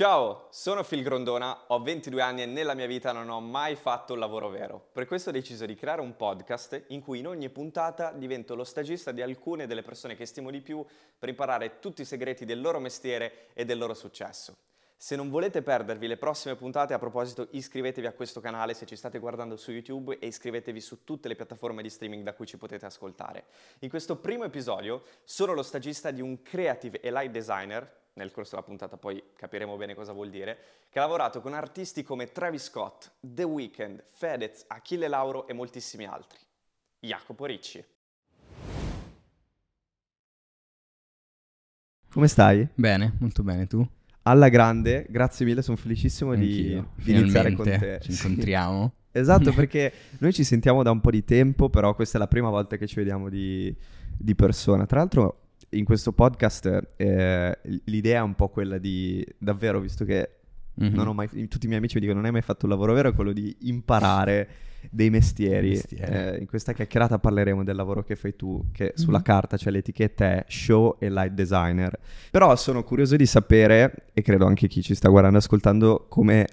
Ciao, sono Phil Grondona, ho 22 anni e nella mia vita non ho mai fatto un lavoro vero. Per questo ho deciso di creare un podcast in cui in ogni puntata divento lo stagista di alcune delle persone che stimo di più per imparare tutti i segreti del loro mestiere e del loro successo. Se non volete perdervi le prossime puntate, a proposito iscrivetevi a questo canale se ci state guardando su YouTube e iscrivetevi su tutte le piattaforme di streaming da cui ci potete ascoltare. In questo primo episodio sono lo stagista di un creative e light designer nel corso della puntata poi capiremo bene cosa vuol dire, che ha lavorato con artisti come Travis Scott, The Weeknd, Fedez, Achille Lauro e moltissimi altri. Jacopo Ricci. Come stai? Bene, molto bene, tu? Alla grande, grazie mille, sono felicissimo di, di iniziare con te. Ci incontriamo. esatto, perché noi ci sentiamo da un po' di tempo, però questa è la prima volta che ci vediamo di, di persona. Tra l'altro in questo podcast eh, l'idea è un po' quella di, davvero, visto che mm-hmm. non ho mai, tutti i miei amici mi dicono non hai mai fatto un lavoro vero, è quello di imparare dei mestieri. Eh, in questa chiacchierata parleremo del lavoro che fai tu, che sulla mm-hmm. carta c'è l'etichetta è show e light designer. Però sono curioso di sapere, e credo anche chi ci sta guardando e ascoltando, come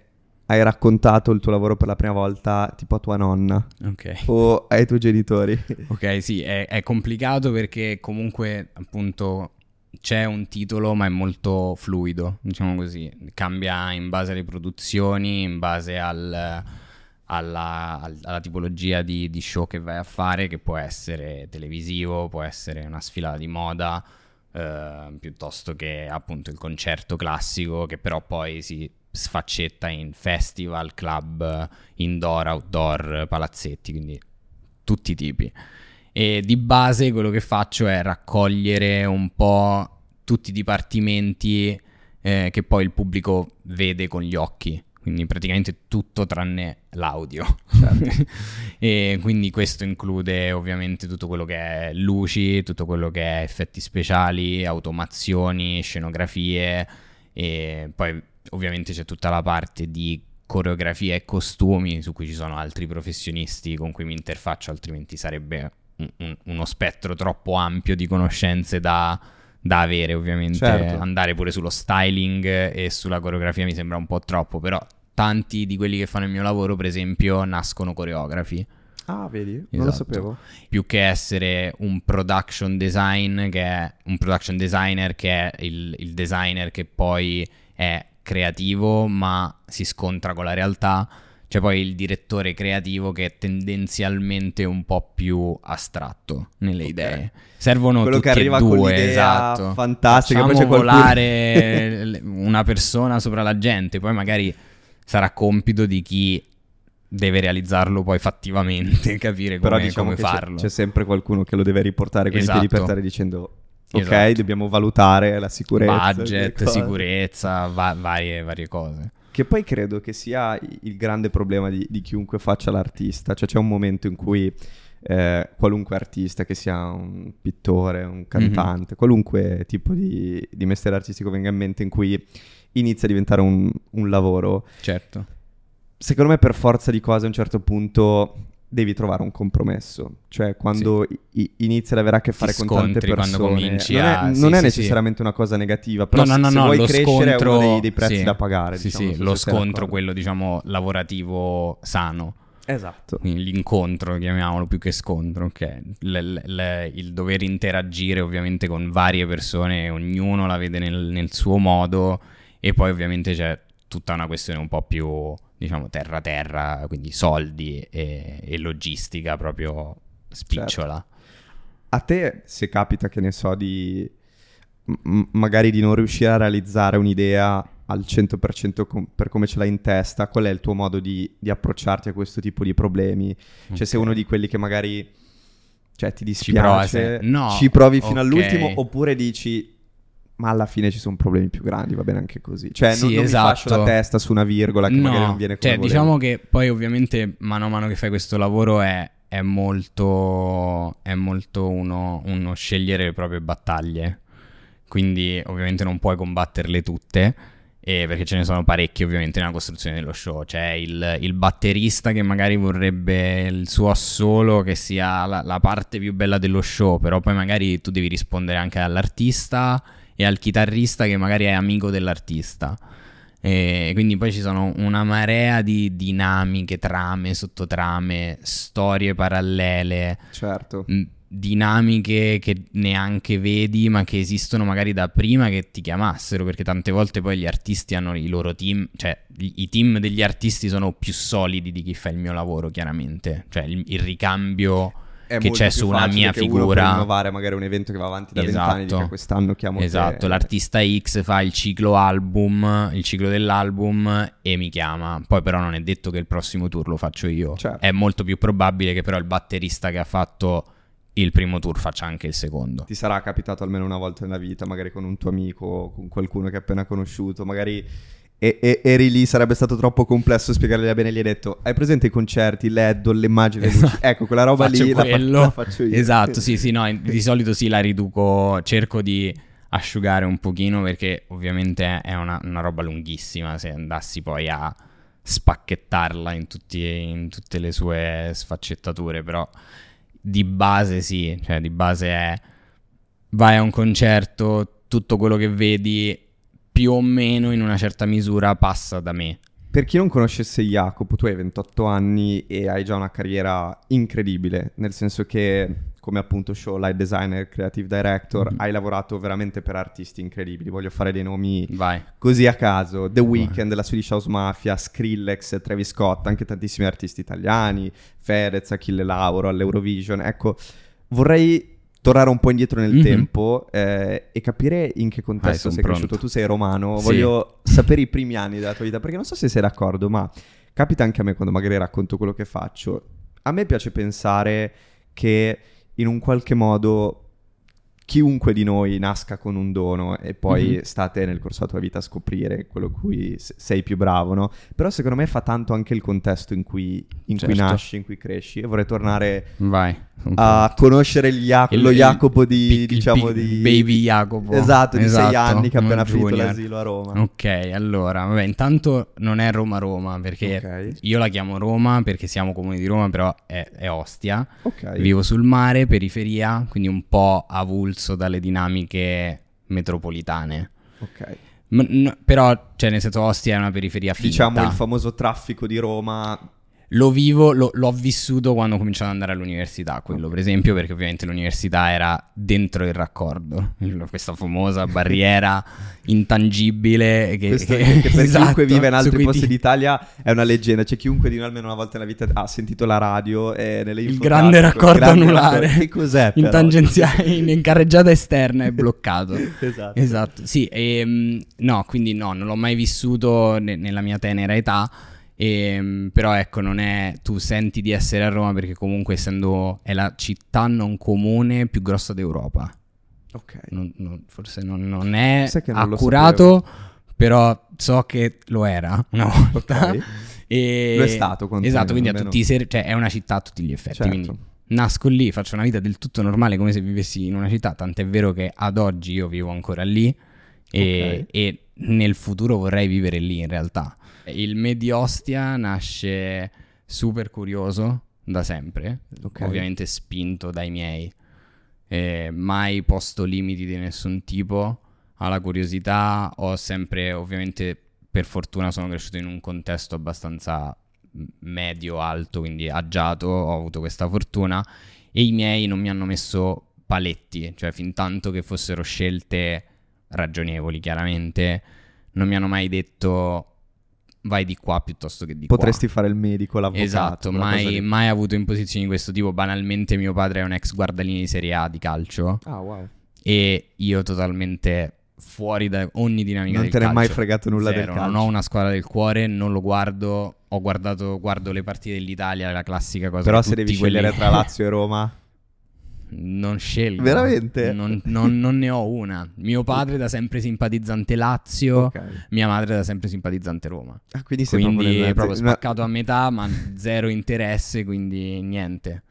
hai raccontato il tuo lavoro per la prima volta tipo a tua nonna Ok. o ai tuoi genitori. Ok, sì, è, è complicato perché comunque appunto c'è un titolo ma è molto fluido, diciamo così, cambia in base alle produzioni, in base al, alla, alla, tipologia di, di, show che vai a fare, che può essere televisivo, può essere una sfilata di moda, eh, piuttosto che appunto il concerto classico, che però poi si sfaccetta in festival, club, indoor, outdoor, palazzetti, quindi tutti i tipi. E di base quello che faccio è raccogliere un po' tutti i dipartimenti eh, che poi il pubblico vede con gli occhi, quindi praticamente tutto tranne l'audio. Certo. e quindi questo include ovviamente tutto quello che è luci, tutto quello che è effetti speciali, automazioni, scenografie e poi ovviamente c'è tutta la parte di coreografia e costumi su cui ci sono altri professionisti con cui mi interfaccio, altrimenti sarebbe un, un, uno spettro troppo ampio di conoscenze da, da avere, ovviamente. Certo. Andare pure sullo styling e sulla coreografia mi sembra un po' troppo, però tanti di quelli che fanno il mio lavoro, per esempio, nascono coreografi. Ah, vedi? Esatto. Non lo esatto. sapevo. Più che essere un production design che è un production designer che è il, il designer che poi è creativo ma si scontra con la realtà. C'è poi il direttore creativo che è tendenzialmente un po' più astratto nelle okay. idee. Servono Quello tutti che arriva e due, con esatto. fantastica. Facciamo poi volare una persona sopra la gente, poi magari sarà compito di chi deve realizzarlo poi fattivamente, capire come, diciamo come farlo. C'è, c'è, sempre qualcuno che lo deve riportare con esatto. i piedi per esatto. terra dicendo Ok, esatto. dobbiamo valutare la sicurezza. Budget, sicurezza, va- varie, varie, cose. Che poi credo che sia il grande problema di, di chiunque faccia l'artista. Cioè c'è un momento in cui eh, qualunque artista, che sia un pittore, un mhm. cantante, mm-hmm. qualunque tipo di, di, mestiere artistico venga in mente, in cui inizia a diventare un, un lavoro. Certo. Secondo me per forza di cose a un certo punto devi trovare un compromesso. Cioè, quando sì. inizi ad avere a che fare Ti con tante persone, quando cominci non è, a... non sì, è necessariamente una cosa negativa, però no, no, no, se vuoi crescere scontro... è uno dei, dei prezzi da pagare. Sì, diciamo, sì, lo scontro, quello diciamo lavorativo sano. Esatto. Quindi l'incontro, chiamiamolo più che scontro, ok? Le, le, le, il dover interagire ovviamente con varie persone, ognuno la vede nel, nel suo modo e poi ovviamente c'è tutta una questione un po' più diciamo terra terra, quindi soldi e, e logistica proprio spicciola. Certo. A te se capita che ne so di m- magari di non riuscire a realizzare un'idea al 100% com- per come ce l'hai in testa, qual è il tuo modo di, di approcciarti a questo tipo di problemi? Cioè okay. sei uno di quelli che magari cioè, ti dispiace, ci, no, ci provi fino okay. all'ultimo oppure dici ma alla fine ci sono problemi più grandi, va bene anche così. Cioè, sì, non, non esatto. mi fascio la testa su una virgola che no, magari non viene come Cioè, volevo. diciamo che poi ovviamente mano a mano che fai questo lavoro è, è molto, è molto uno, uno scegliere le proprie battaglie. Quindi ovviamente non puoi combatterle tutte, perché ce ne sono parecchi ovviamente nella costruzione dello show. C'è il, il, batterista che magari vorrebbe il suo assolo che sia la, la parte più bella dello show, però poi magari tu devi rispondere anche all'artista e al chitarrista che magari è amico dell'artista. E quindi poi ci sono una marea di dinamiche, trame, sottotrame, storie parallele. Certo. dinamiche che neanche vedi, ma che esistono magari da prima che ti chiamassero, perché tante volte poi gli artisti hanno i loro team, cioè i team degli artisti sono più solidi di chi fa il mio lavoro, chiaramente. Cioè il, il ricambio che c'è su una mia figura. innovare magari un evento che va avanti da Esatto. vent'anni, dica quest'anno chiamo te. Esatto, l'artista X fa il ciclo album, il ciclo dell'album e mi chiama. Poi però non è detto che il prossimo tour lo faccio io. Certo. È molto più probabile che però il batterista che ha fatto il primo tour faccia anche il secondo. Ti sarà capitato almeno una volta nella vita, magari con un tuo amico, con qualcuno che hai appena conosciuto, magari e- e- eri lì, sarebbe stato troppo complesso spiegargli bene, gli hai detto, hai presente i concerti, LED, le immagini? Esatto. ecco, quella roba lì la, fa- la faccio io. Esatto, sì, sì, no, di solito sì, la riduco, cerco di asciugare un pochino perché ovviamente è una, una roba lunghissima se andassi poi a spacchettarla in, tutti- in tutte le sue sfaccettature, però di base sì, cioè di base è vai a un concerto, tutto quello che vedi più o meno in una certa misura passa da me. Per chi non conoscesse Jacopo, tu hai 28 anni e hai già una carriera incredibile, nel senso che come appunto show light designer, creative director, Mhm. hai lavorato veramente per artisti incredibili. Voglio fare dei nomi Vai. così a caso: The Weeknd, la Swedish House Mafia, Skrillex, Travis Scott, anche tantissimi artisti italiani, Fedez, Achille Lauro all'Eurovision. Ecco, vorrei tornare un po' indietro nel Mhm. tempo eh, e capire in che contesto son sei pronto. cresciuto. Tu sei romano, Sì. voglio sapere i primi anni della tua vita, perché non so se sei d'accordo, ma capita anche a me quando magari racconto quello che faccio. A me piace pensare che in un qualche modo chiunque di noi nasca con un dono e poi Mhm. state nel corso della tua vita a scoprire quello cui sei più bravo, no? Però secondo me fa tanto anche il contesto in cui, in cui Certo. nasci, in cui cresci. E vorrei tornare Vai. a conoscere il Jac- Il- lo il Jacopo di, il diciamo, di... Baby Jacopo. Esatto, di sei Esatto, anni che ha appena finito l'asilo a Roma. Ok, allora, vabbè, intanto non è Roma-Roma, perché Ok. io la chiamo Roma perché siamo comuni di Roma, però è, è Ostia. Ok. Vivo sul mare, periferia, quindi un po' avulso dalle dinamiche metropolitane. Ok. M- n- però, cioè, nel senso, Ostia è una periferia finta. Diciamo il famoso traffico di Roma. Lo vivo, lo- l'ho vissuto quando ho cominciato ad andare all'università, quello per esempio, perché ovviamente l'università era dentro il raccordo, questa famosa barriera intangibile che, Questo che- che per esatto, chiunque vive in altri posti ti- d'Italia è una leggenda. C'è chiunque di noi almeno una volta nella vita ha sentito la radio e nelle Il grande raccordo grande anulare. raccordo. Che cos'è? in tangenziale, in, carreggiata esterna è bloccato. esatto. Esatto, sì, ehm, no, quindi no, non l'ho mai vissuto ne- nella mia tenera età, ehm, però ecco, non è, tu senti di essere a Roma perché comunque essendo, è la città non comune più grossa d'Europa, Ok. Non- non- forse non, non è non accurato, però so che lo era una volta. Ok. E- Lo è stato, Esatto, quindi a tutti i ser- cioè è una città a tutti gli effetti, Certo. quindi nasco lì, faccio una vita del tutto normale come se vivessi in una città, tant'è vero che ad oggi io vivo ancora lì e, Ok. e nel futuro vorrei vivere lì in realtà. Il Medio Ostia nasce super curioso da sempre, Ok. ovviamente spinto dai miei, Eh, mai posto limiti di nessun tipo. Alla curiosità, ho sempre ovviamente per fortuna sono cresciuto in un contesto abbastanza medio-alto, quindi agiato, ho avuto questa fortuna. E i miei non mi hanno messo paletti, cioè fin tanto che fossero scelte ragionevoli chiaramente, non mi hanno mai detto vai di qua piuttosto che di Potresti qua. fare il medico, l'avvocato. Esatto, mai, lì. mai avuto imposizioni di questo tipo. Banalmente mio padre è un ex guardalini di Serie A di calcio Ah, wow. e io totalmente fuori da ogni dinamica Non del te ne è mai fregato nulla del Zero, calcio. Non ho una squadra del cuore, non lo guardo. Ho guardato, guardo le partite dell'Italia, la classica cosa. Però se devi quelli- scegliere tra Lazio e Roma... Non scelgo. Veramente? Non, non- non ne ho una. Mio padre da sempre simpatizzante Lazio, Ok. mia madre da sempre simpatizzante Roma. Ah, quindi sei Quindi proprio è proprio spaccato a metà, ma zero interesse, quindi niente.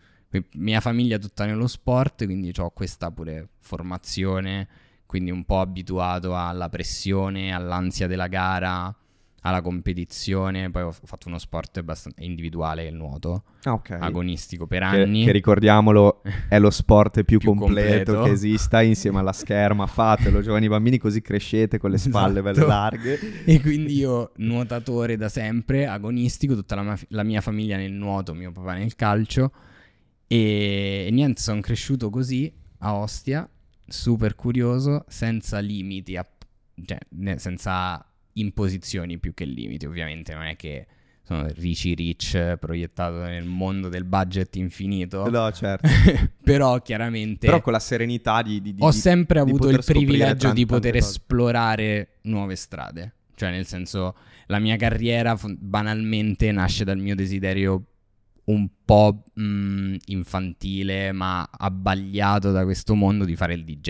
Mia famiglia è tutta nello sport, quindi ho questa pure formazione, quindi un po' abituato alla pressione, all'ansia della gara, alla competizione, poi ho fatto uno sport abbastanza individuale, il nuoto, Ah, ok. agonistico per Che, anni. che ricordiamolo è lo sport più, Più completo, completo. che esista insieme alla scherma. Fatelo, giovani bambini, così crescete con le spalle Esatto. belle larghe. E quindi io, nuotatore da sempre, agonistico, tutta la, ma- la mia famiglia nel nuoto, mio papà nel calcio. E, e niente, sono cresciuto così a Ostia, super curioso, senza limiti, a- cioè ne- senza imposizioni più che limiti. Ovviamente non è che sono Ricci Rich proiettato nel mondo del budget infinito, No, certo. però chiaramente Però con la serenità di... di- di- ho sempre di avuto il poter scoprire privilegio di tante- poter tante cose. esplorare nuove strade. Cioè, nel senso, la mia carriera banalmente nasce dal mio desiderio un po' mh, infantile, ma abbagliato da questo mondo di fare il DJ.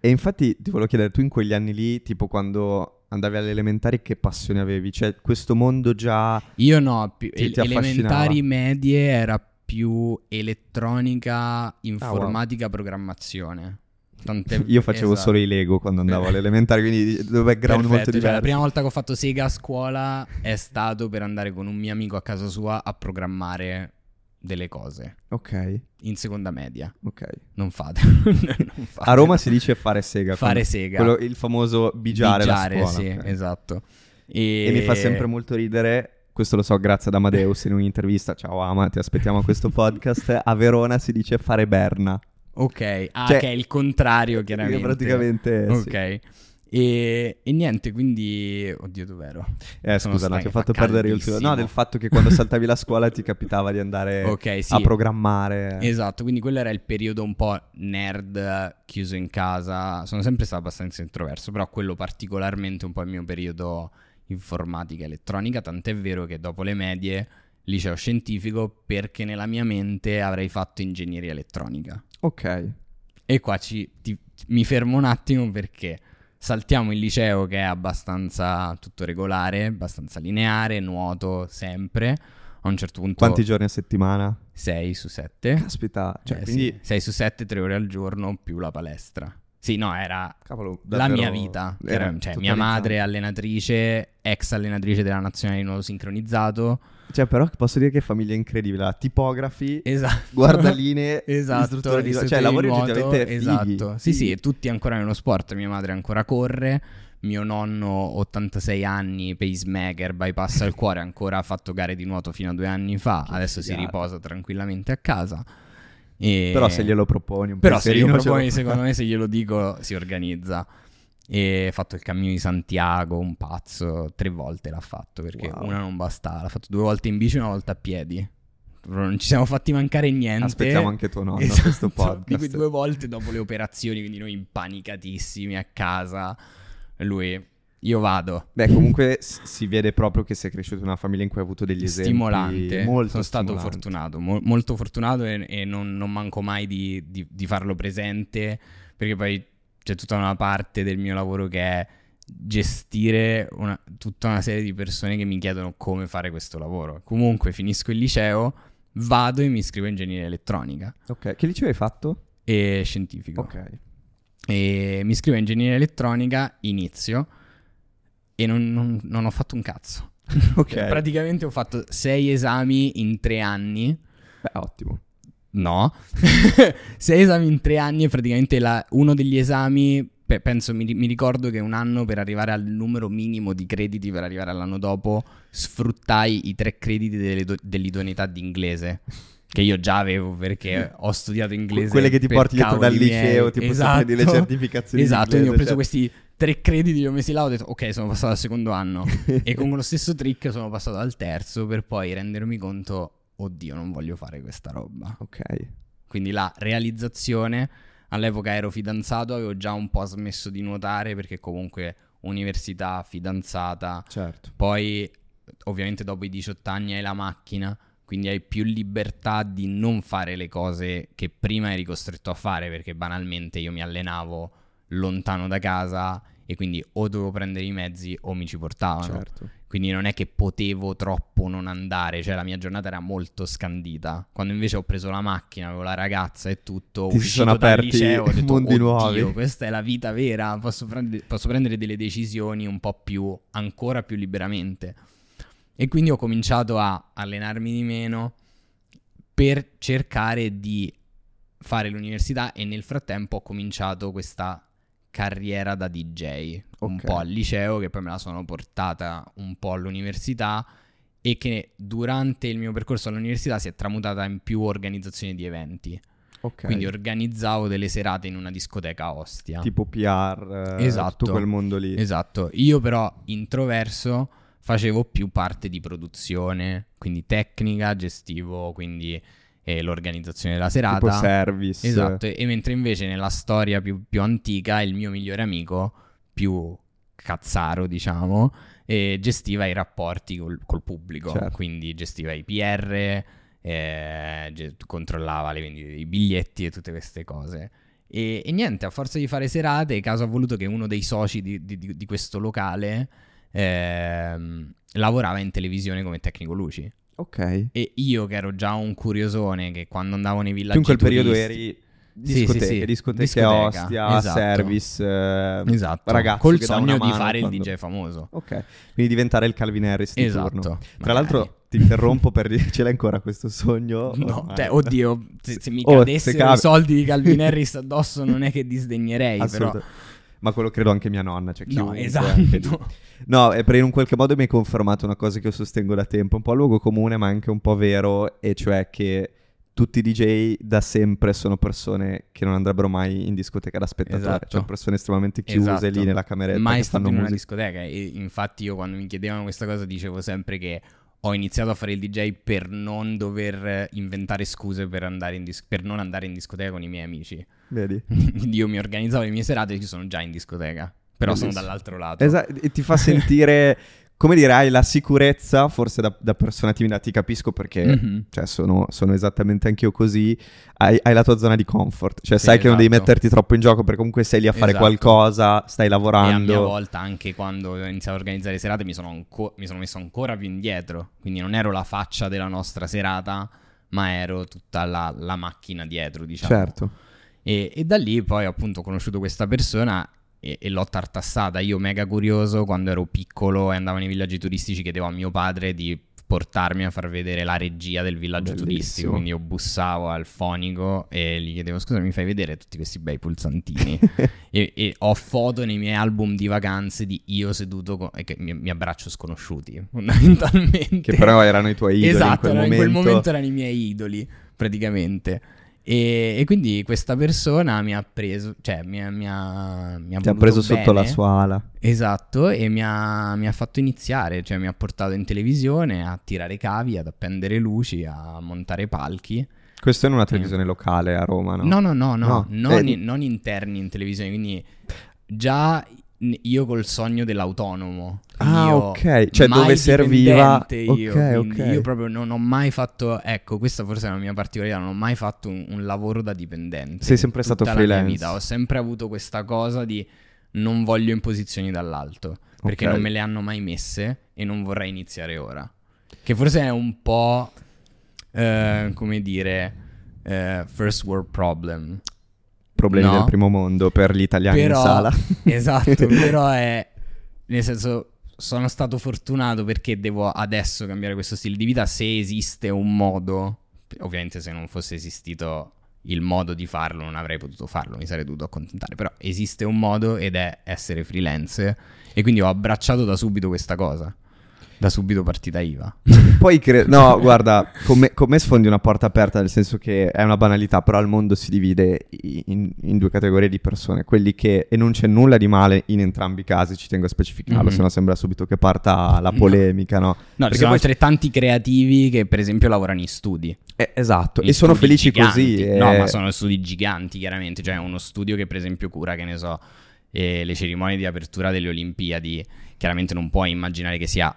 E infatti ti volevo chiedere, tu in quegli anni lì, tipo quando andavi alle elementari, che passione avevi? Cioè, questo mondo già... Io no, più, Ti- ti elementari medie era più Ah, elettronica, informatica, programmazione. Tant'è- Io facevo esatto. solo i Lego quando andavo alle elementari, quindi due background molto Perfetto, cioè, la prima volta che ho fatto Sega a scuola è stato per andare con un mio amico a casa sua a programmare delle cose. Ok, In seconda media. ok. Non fate. non fate. A Roma si dice fare sega. Fare sega. quello- il famoso bigiare, Bigiare, la scuola. sì, ok. esatto. E... E mi fa sempre molto ridere, questo lo so grazie ad Amadeus in un'intervista, ciao Ama, ti aspettiamo a questo podcast, a Verona si dice fare berna. Ok, ah, Cioè- che è il contrario, chiaramente. Praticamente, sì. E, e niente, quindi... Oddio, dov'ero? Eh Sono scusa, no, ti ho fa fatto perdere il ultimo. No, del fatto che quando saltavi la scuola ti capitava di andare Ok, sì. a programmare. Esatto, quindi quello era il periodo un po' nerd, chiuso in casa. Sono sempre stato abbastanza introverso, però quello particolarmente un po' il mio periodo informatica elettronica, tant'è vero che dopo le medie liceo scientifico perché nella mia mente avrei fatto ingegneria elettronica. Ok. E qua ci, ti- mi fermo un attimo perché saltiamo il liceo che è abbastanza tutto regolare, abbastanza lineare, nuoto sempre. A un certo punto Quanti giorni a settimana? 6 su 7. Caspita, cioè, quindi 6 su 7, 3 ore al giorno più la palestra. Sì, no, era cavolo, la davvero- mia vita. era cioè, mia madre allenatrice, ex allenatrice della nazionale di nuoto sincronizzato. Cioè, però posso dire che famiglia incredibile, la tipografi, Esatto. guardalinee, Esatto, istruttore di istruttore cioè di lavori oggettivamente. Esatto. Sì, Fighi. sì, tutti ancora nello sport. Mia madre ancora corre. Mio nonno, 86 anni, pacemaker, bypass al cuore, ancora ha fatto gare di nuoto fino a due anni fa. Che Adesso si figata. riposa tranquillamente a casa. E- Però se glielo proponi un Però se glielo proponi, secondo me, se glielo dico, si organizza. E ha fatto il cammino di Santiago, un pazzo, tre volte l'ha fatto perché Wow. una non bastava. L'ha fatto due volte in bici e una volta a piedi. Non ci siamo fatti mancare niente. Aspettiamo anche tuo nonno a Esatto, questo podcast. Due volte dopo le operazioni, quindi noi impanicatissimi a casa. Lui, io vado. Beh, comunque si vede proprio che sei cresciuto in una famiglia in cui hai avuto degli esempi Stimolante. molto Sono stato stimolanti. fortunato, mo- molto fortunato e, e non, non manco mai di, di- di farlo presente perché poi c'è tutta una parte del mio lavoro che è gestire una- tutta una serie di persone che mi chiedono come fare questo lavoro. Comunque finisco il liceo, vado e mi iscrivo in ingegneria elettronica Ok, che liceo hai fatto? e scientifico. Ok. E mi iscrivo in ingegneria elettronica, inizio e non, non- non ho fatto un cazzo. Ok. Praticamente ho fatto sei esami in tre anni. Beh, ottimo. No, sei esami in tre anni e praticamente la- uno degli esami, pe- penso, mi, mi ricordo che un anno per arrivare al numero minimo di crediti per arrivare all'anno dopo, sfruttai i tre crediti delle do- dell'idoneità di inglese. Che io già avevo perché ho studiato inglese. Quelle che ti porti dietro dal liceo, tipo esatto. prendi le certificazioni Esatto, quindi ho preso cioè. questi tre crediti, li ho messi là, ho detto ok, sono passato al secondo anno. e con lo stesso trick sono passato al terzo per poi rendermi conto, oddio, non voglio fare questa roba. Ok. Quindi la realizzazione, all'epoca ero fidanzato, avevo già un po' smesso di nuotare perché comunque università, fidanzata, Certo. poi ovviamente dopo i 18 anni hai la macchina, quindi hai più libertà di non fare le cose che prima eri costretto a fare perché banalmente io mi allenavo lontano da casa e quindi o dovevo prendere i mezzi o mi ci portavano. Certo. Quindi non è che potevo troppo non andare, cioè la mia giornata era molto scandita. Quando invece ho preso la macchina, avevo la ragazza e tutto, Ti uscito sono dal aperti liceo, ho detto, mondi "Oddio, nuovi." questa è la vita vera, posso, prende- posso prendere delle decisioni un po' più, ancora più liberamente. E quindi ho cominciato a allenarmi di meno per cercare di fare l'università e nel frattempo ho cominciato questa carriera da DJ, un Ok. po' al liceo che poi me la sono portata un po' all'università e che durante il mio percorso all'università si è tramutata in più organizzazione di eventi. Ok. Quindi organizzavo delle serate in una discoteca a Ostia. tipo PR, eh, Esatto. tutto quel mondo lì. Esatto, io però introverso facevo più parte di produzione, quindi tecnica, gestivo quindi eh, l'organizzazione della serata. tipo service. Esatto, e, e mentre invece nella storia più, più antica il mio migliore amico, più cazzaro diciamo, eh, gestiva i rapporti col, col pubblico, Certo. quindi gestiva i PR, eh, ge- controllava le vendite dei biglietti e tutte queste cose. E, e niente, a forza di fare serate, caso ha voluto che uno dei soci di, di- di- di questo locale ehm, lavorava in televisione come tecnico luci. Ok. E io che ero già un curiosone che quando andavo nei Tu villaggi in quel periodo eri Sì, sì, discoteche, sì. discoteche Discoteca, Ostia, esatto. service, eh, Esatto, ragazzo col sogno di fare quando- il DJ famoso. Ok, quindi diventare il Calvin Harris di Esatto. turno. Tra magari. l'altro ti interrompo per dire, ce l'hai ancora questo sogno? No, cioè, oddio, se, se mi Oh, se cadessero capi- i soldi di Calvin Harris addosso non è che disdegnerei, però... Ma quello credo anche mia nonna, cioè No, esatto. No, è per in un qualche modo mi hai confermato una cosa che io sostengo da tempo, un po' luogo comune ma anche un po' vero, e cioè che tutti i DJ da sempre sono persone che non andrebbero mai in discoteca da spettatore, Esatto. cioè persone estremamente chiuse Esatto. lì nella cameretta Mai stato in una discoteca e infatti io quando mi chiedevano questa cosa dicevo sempre che ho iniziato a fare il DJ per non dover inventare scuse per, andare in dis- per non andare in discoteca con i miei amici. Vedi? Quindi io mi organizzavo le mie serate e io sono già in discoteca, però sono Bellissimo. dall'altro lato. Esatto, e ti fa sentire, come dire, hai la sicurezza, forse da, da persona timida ti capisco perché Mhm. cioè, sono, sono esattamente anch'io così, hai, hai la tua zona di comfort, cioè Sì, sai che non devi esatto. metterti troppo in gioco perché comunque sei lì a fare Esatto. qualcosa, stai E a mia lavorando. volta, anche quando ho iniziato a organizzare serate, mi sono, anco- mi sono messo ancora più indietro. Quindi non ero la faccia della nostra serata, ma ero tutta la, la macchina dietro, diciamo. Certo. E, e da lì poi appunto ho conosciuto questa persona e, e l'ho tartassata. Io mega curioso, quando ero piccolo e andavo nei villaggi turistici, chiedevo a mio padre di portarmi a far vedere la regia del villaggio Bellissimo. turistico. Quindi io bussavo al fonico e gli chiedevo scusa mi fai vedere tutti questi bei pulsantini. e, e ho foto nei miei album di vacanze di io seduto con, e che mi, mi abbraccio sconosciuti, fondamentalmente. Che però erano i tuoi idoli esatto, in quel momento. in quel momento erano i miei idoli, praticamente. E, e quindi questa persona mi ha preso, cioè mi ha, mi ha, mi ha Ti ha preso sotto la bene. sua ala. Esatto, e mi ha, mi ha fatto iniziare, cioè mi ha portato in televisione a tirare cavi, ad appendere luci, a montare palchi. Questo è in una televisione locale a Roma, no? No, no, no, no, No, non, eh, non interni in televisione, quindi già io col sogno dell'autonomo. Ah, io ok. Cioè, dove serviva- Io, ok, quindi ok. io proprio non ho mai fatto, ecco, questa forse è la mia particolarità, non ho mai fatto un, un lavoro da dipendente. Sei sempre stato freelance. vita. Ho sempre avuto questa cosa di non voglio imposizioni dall'alto, perché Ok. non me le hanno mai messe e non vorrei iniziare ora. Che forse è un po', eh, come dire, eh, first world problem. Problemi No. del primo mondo per gli italiani Però- in sala. Esatto, però è nel senso sono stato fortunato perché devo adesso cambiare questo stile di vita se esiste un modo, ovviamente se non fosse esistito il modo di farlo non avrei potuto farlo, mi sarei dovuto accontentare, però esiste un modo ed è essere freelance e quindi ho abbracciato da subito questa cosa. Da subito partita IVA. Poi cre- no, guarda, con me, con me sfondi una porta aperta, nel senso che è una banalità, però il mondo si divide in, in due categorie di persone, quelli che, e non c'è nulla di male in entrambi i casi, ci tengo a specificarlo, Mhm. se no sembra subito che parta la polemica, no? No, Perché sono poi- altrettanti creativi che per esempio lavorano in studi. Eh, esatto, in e sono studi felici così. giganti. eh. No, ma sono studi giganti, chiaramente. Cioè, uno studio che, per esempio, cura, che ne so, eh, le cerimonie di apertura delle Olimpiadi. Chiaramente non puoi immaginare che sia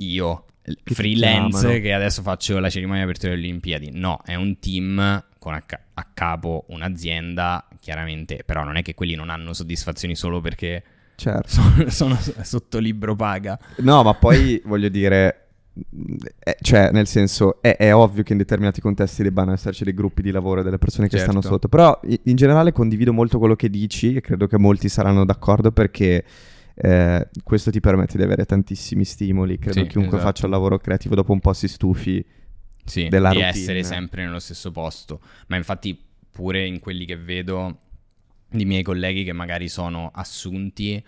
io, Che freelance, che adesso faccio la cerimonia di apertura delle Olimpiadi. No, è un team con a, ca- a capo un'azienda, chiaramente. Però non è che quelli non hanno soddisfazioni solo perché Certo. sono, sono sotto libro paga. No, ma poi voglio dire, eh, cioè, nel senso, è, è ovvio che in determinati contesti debbano esserci dei gruppi di lavoro e delle persone che Certo. stanno sotto, però in generale condivido molto quello che dici e credo che molti saranno d'accordo perché eh, questo ti permette di avere tantissimi stimoli. Credo Sì, che chiunque esatto. faccia il lavoro creativo dopo un po' si stufi. Sì, della di routine. essere sempre nello stesso posto. Ma infatti pure in quelli che vedo di miei colleghi che magari sono assunti,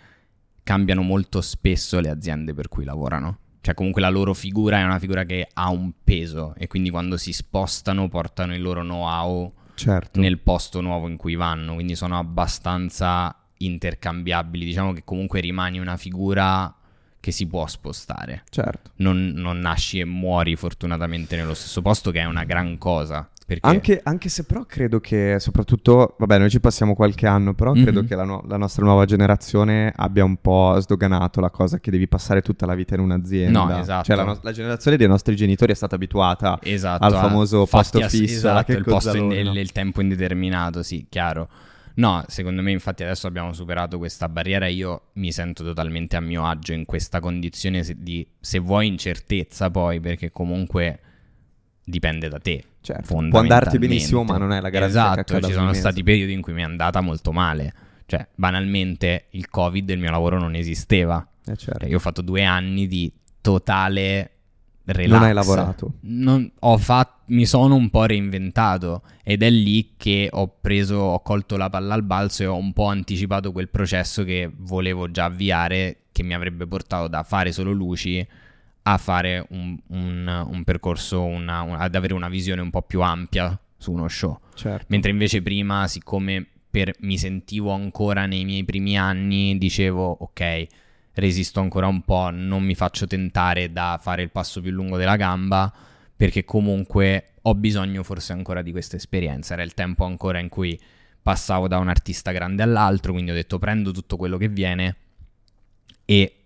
cambiano molto spesso le aziende per cui lavorano. Cioè comunque la loro figura è una figura che ha un peso e quindi quando si spostano portano il loro know-how Certo. nel posto nuovo in cui vanno, quindi sono abbastanza intercambiabili. Diciamo che comunque rimani una figura che si può spostare. Certo. Non, non nasci e muori fortunatamente nello stesso posto, che è una gran cosa. Perché Anche, anche se però credo che soprattutto, vabbè noi ci passiamo qualche anno, però credo Mhm. che la, no- la nostra nuova generazione abbia un po' sdoganato la cosa che devi passare tutta la vita in un'azienda. No, esatto. Cioè la, no- la generazione dei nostri genitori è stata abituata esatto, al famoso posto ass- fisso, la esatto, il posto in- il, il tempo indeterminato, sì, chiaro. No, secondo me infatti adesso abbiamo superato questa barriera e io mi sento totalmente a mio agio in questa condizione di, se vuoi, incertezza poi, perché comunque dipende da te. Certo, può andarti benissimo, ma non è la garanzia Esatto, ci sono stati periodi in cui mi è andata molto male. Cioè, banalmente, il Covid il mio lavoro non esisteva. Eh, certo. Cioè, io ho fatto due anni di totale relax. Non hai lavorato. Non- ho fat- mi sono un po' reinventato ed è lì che ho preso, ho colto la palla al balzo e ho un po' anticipato quel processo che volevo già avviare, che mi avrebbe portato da fare solo luci a fare un, un- un percorso, una- un- ad avere una visione un po' più ampia su uno show. certo. Mentre invece prima, siccome per- mi sentivo ancora nei miei primi anni, dicevo ok, resisto ancora un po', non mi faccio tentare da fare il passo più lungo della gamba, perché comunque ho bisogno forse ancora di questa esperienza. Era il tempo ancora in cui passavo da un artista grande all'altro, quindi ho detto prendo tutto quello che viene e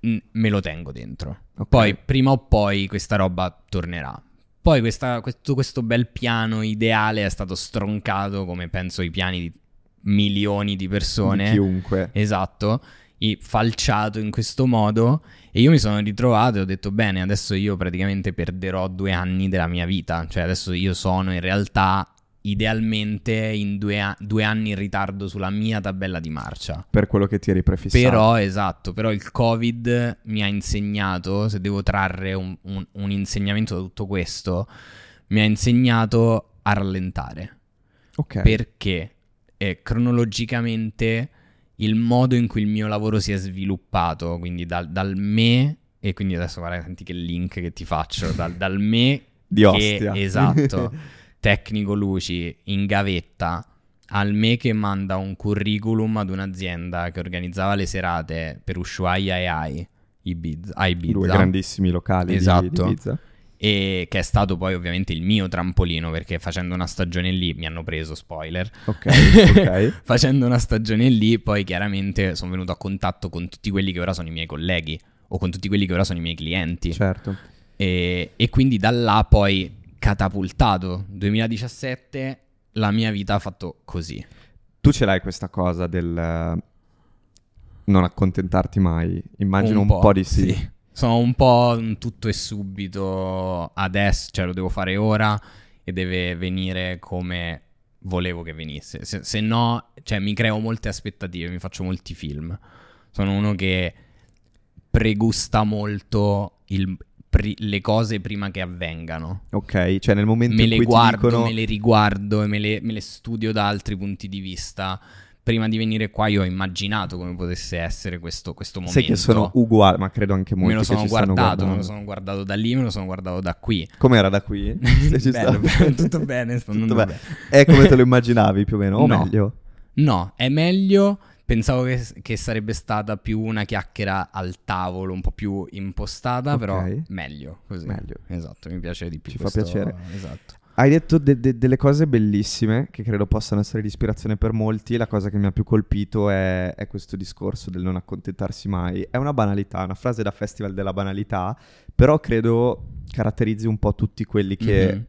me lo tengo dentro. Ok. Poi prima o poi questa roba tornerà. Poi questa- questo, questo bel piano ideale è stato stroncato, come penso i piani di milioni di persone. Di chiunque. Esatto, falciato in questo modo e io mi sono ritrovato e ho detto bene, adesso io praticamente perderò due anni della mia vita, cioè adesso io sono in realtà idealmente in due, a- due anni in ritardo sulla mia tabella di marcia. Per quello che ti eri prefissato. Però, esatto, però il Covid mi ha insegnato, se devo trarre un, un- un insegnamento da tutto questo, mi ha insegnato a rallentare. Ok. Perché eh, cronologicamente il modo in cui il mio lavoro si è sviluppato, quindi dal, dal me, e quindi adesso guarda, senti che link che ti faccio, dal, dal me Di che- Ostia. esatto, tecnico luci in gavetta al me che manda un curriculum ad un'azienda che organizzava le serate per Ushuaia e AI Ibiza, a Ibiza Due grandissimi locali di- Esatto. di Ibiza. E che è stato poi ovviamente il mio trampolino perché facendo una stagione lì mi hanno preso spoiler Ok, ok. facendo una stagione lì poi chiaramente sono venuto a contatto con tutti quelli che ora sono i miei colleghi o con tutti quelli che ora sono i miei clienti certo. e, e quindi da là poi catapultato 2017 la mia vita ha fatto così Tu ce l'hai questa cosa del eh, non accontentarti mai? Immagino un, po', di sì. Sono un po' un tutto e subito adesso, cioè lo devo fare ora e deve venire come volevo che venisse. Se, se no, cioè mi creo molte aspettative, mi faccio molti film. Sono uno che pregusta molto il- pri- le cose prima che avvengano. Ok, cioè nel momento Me in le cui guardo, dicono me le riguardo e me le, me le studio da altri punti di vista. Prima di venire qua io ho immaginato come potesse essere questo, questo momento. sai che sono uguali, ma credo anche molti me lo che sono guardato, me lo sono guardato da lì, me lo sono guardato da qui. Com'era da qui? Bello, bello, tutto bene, sta Tutto bene. bene. È come te lo immaginavi più o meno, o No. meglio? No, è meglio. Pensavo che, che sarebbe stata più una chiacchiera al tavolo, un po' più impostata, Ok. però meglio così. Meglio. Esatto, mi piace di più. Ci fa questo- piacere. Esatto. Hai detto de- de- delle cose bellissime che credo possano essere di ispirazione per molti. La cosa che mi ha più colpito è, è questo discorso del non accontentarsi mai. È una banalità, una frase da festival della banalità, però credo caratterizzi un po' tutti quelli che Mhm.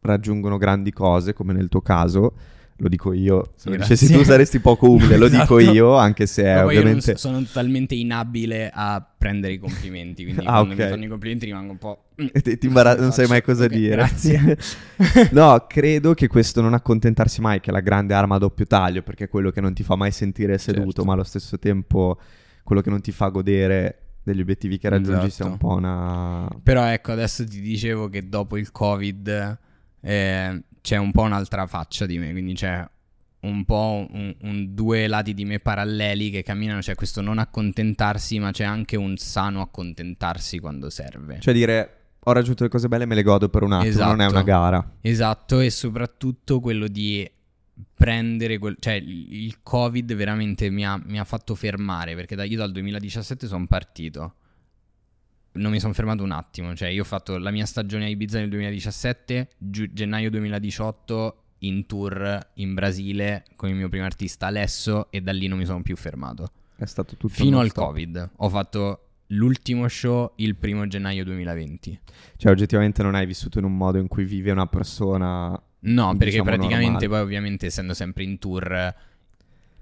raggiungono grandi cose, come nel tuo caso, lo dico io. Se lo dicessi tu saresti poco umile, lo dico Esatto. io, anche se io non ovviamente... so- sono totalmente inabile a prendere i complimenti, quindi Ah, quando ok. mi fanno i complimenti rimango un po'... mm, ti, ti imbarazza- non sai mai cosa ok, dire. Grazie. no, credo che questo non accontentarsi mai, che è la grande arma a doppio taglio, perché è quello che non ti fa mai sentire seduto, Certo. ma allo stesso tempo quello che non ti fa godere degli obiettivi che raggiungi sia un Esatto. po' una... Però ecco, adesso ti dicevo che dopo il Covid eh, c'è un po' un'altra faccia di me, quindi c'è un po' un, un- due lati di me paralleli che camminano, c'è questo non accontentarsi, ma c'è anche un sano accontentarsi quando serve. Cioè dire, ho raggiunto le cose belle, me le godo per un attimo, non è Esatto. una gara. Esatto, e soprattutto quello di prendere quel... cioè il il Covid veramente mi ha, mi ha fatto fermare, perché da- io dal 2017 sono partito. Non mi sono fermato un attimo, cioè io ho fatto la mia stagione a Ibiza nel 2017, giu- gennaio 2018 in tour in Brasile con il mio primo artista Alesso e da lì non mi sono più fermato. È stato tutto Fino al non-stop. Covid. Ho fatto l'ultimo show il primo gennaio 2020. Cioè oggettivamente non hai vissuto in un modo in cui vive una persona... No, perché diciamo, praticamente normale. poi ovviamente essendo sempre in tour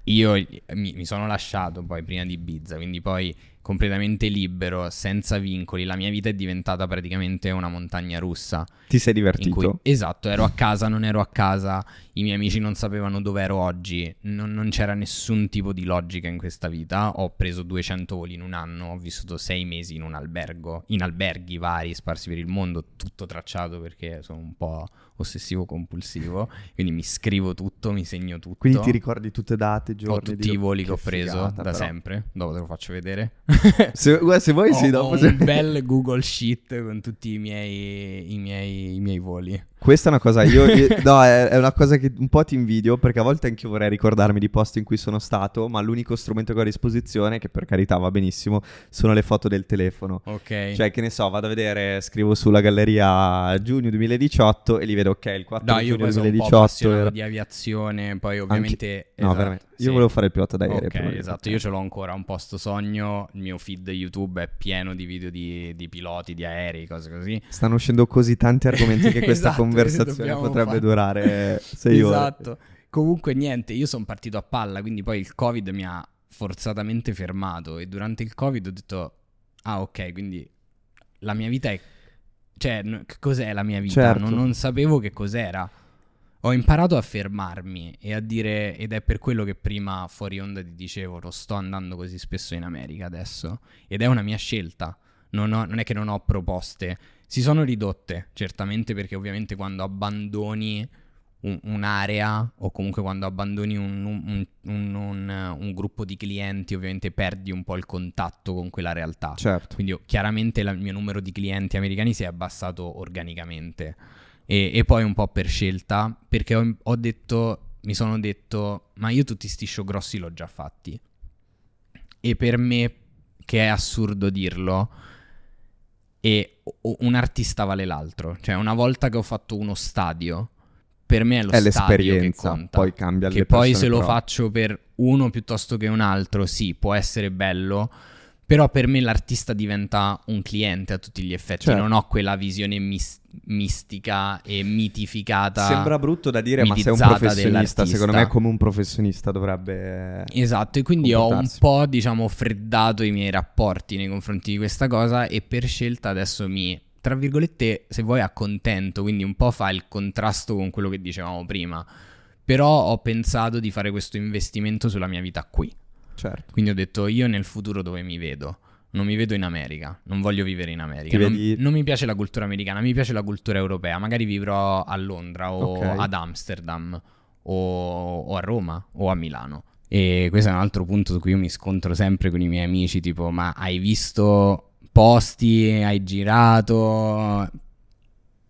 io mi, mi sono lasciato poi prima di Ibiza, quindi poi completamente libero, senza vincoli, la mia vita è diventata praticamente una montagna russa. Ti sei divertito? cui, esatto, ero a casa, non ero a casa, i miei amici non sapevano dove ero oggi, non, non c'era nessun tipo di logica in questa vita. Ho preso 200 voli in un anno, ho vissuto sei mesi in un albergo, in alberghi vari sparsi per il mondo, tutto tracciato perché sono un po' ossessivo compulsivo, quindi mi scrivo tutto, mi segno tutto. Quindi ti ricordi tutte date, giorni? Ho tutti i voli che, ho preso figata, da però. sempre, dopo te lo faccio vedere. Se, guarda, se vuoi sì, Ho- dopo... ho se- un bel Google Sheet con tutti i miei, i miei, i miei voli. Questa è una cosa, io, io- no, è, è una cosa che un po' ti invidio perché a volte anche io vorrei ricordarmi di posti in cui sono stato, ma l'unico strumento che ho a disposizione, che per carità va benissimo, sono le foto del telefono. Ok. Cioè, che ne so, vado a vedere, scrivo sulla galleria giugno 2018 e li vedo, ok, il 4 No, giugno poi sono un po' 2018 appassionato era- di aviazione, poi ovviamente... No, esatto, veramente. Io sì. volevo fare il pilota d'aereo. Ok, esatto, io ce l'ho ancora, un posto sogno, il mio feed YouTube è pieno di video di, di piloti, di aerei, cose così. Stanno uscendo così tanti argomenti che questa Esatto, conversazione dobbiamo potrebbe fare. durare 6 ore. Esatto. Comunque niente, io sono partito a palla, quindi poi il Covid mi ha forzatamente fermato e durante il Covid ho detto, ah ok, quindi la mia vita è... Cioè, n- cos'è la mia vita? Certo. Non, non sapevo che cos'era. Ho imparato a fermarmi e a dire, ed è per quello che prima fuori onda ti dicevo, non sto andando così spesso in America adesso, ed è una mia scelta, non, ho- non è che non ho proposte, si sono ridotte, certamente perché ovviamente quando abbandoni un- un'area o comunque quando abbandoni un, un- un- gruppo di clienti, ovviamente perdi un po' il contatto con quella realtà. Certo. Quindi io- chiaramente la- il mio numero di clienti americani si è abbassato organicamente e, e poi un po' per scelta perché ho, ho detto, mi sono detto, ma io tutti sti show grossi l'ho già fatti. E per me, che è assurdo dirlo, e un artista vale l'altro. Cioè una volta che ho fatto uno stadio, per me è lo È stadio che conta. poi cambia Che poi se lo però. faccio per uno piuttosto che un altro, sì, può essere bello. Però per me l'artista diventa un cliente a tutti gli effetti. Certo. Non ho quella visione mis- mistica e mitificata. Sembra brutto da dire, ma sei un professionista. dell'artista. Secondo me, come un professionista dovrebbe. Esatto, e quindi ho un po', diciamo, freddato i miei rapporti nei confronti di questa cosa e per scelta adesso mi, tra virgolette, se vuoi, accontento, quindi un po' fa il contrasto con quello che dicevamo prima. Però ho pensato di fare questo investimento sulla mia vita qui. Certo. Quindi ho detto io nel futuro dove mi vedo? Non mi vedo in America, non voglio vivere in America. Non, vedi- non mi piace la cultura americana, mi piace la cultura europea. Magari vivrò a Londra o Ok. ad Amsterdam o, o a Roma o a Milano. E questo è un altro punto su cui io mi scontro sempre con i miei amici, tipo ma hai visto posti, hai girato?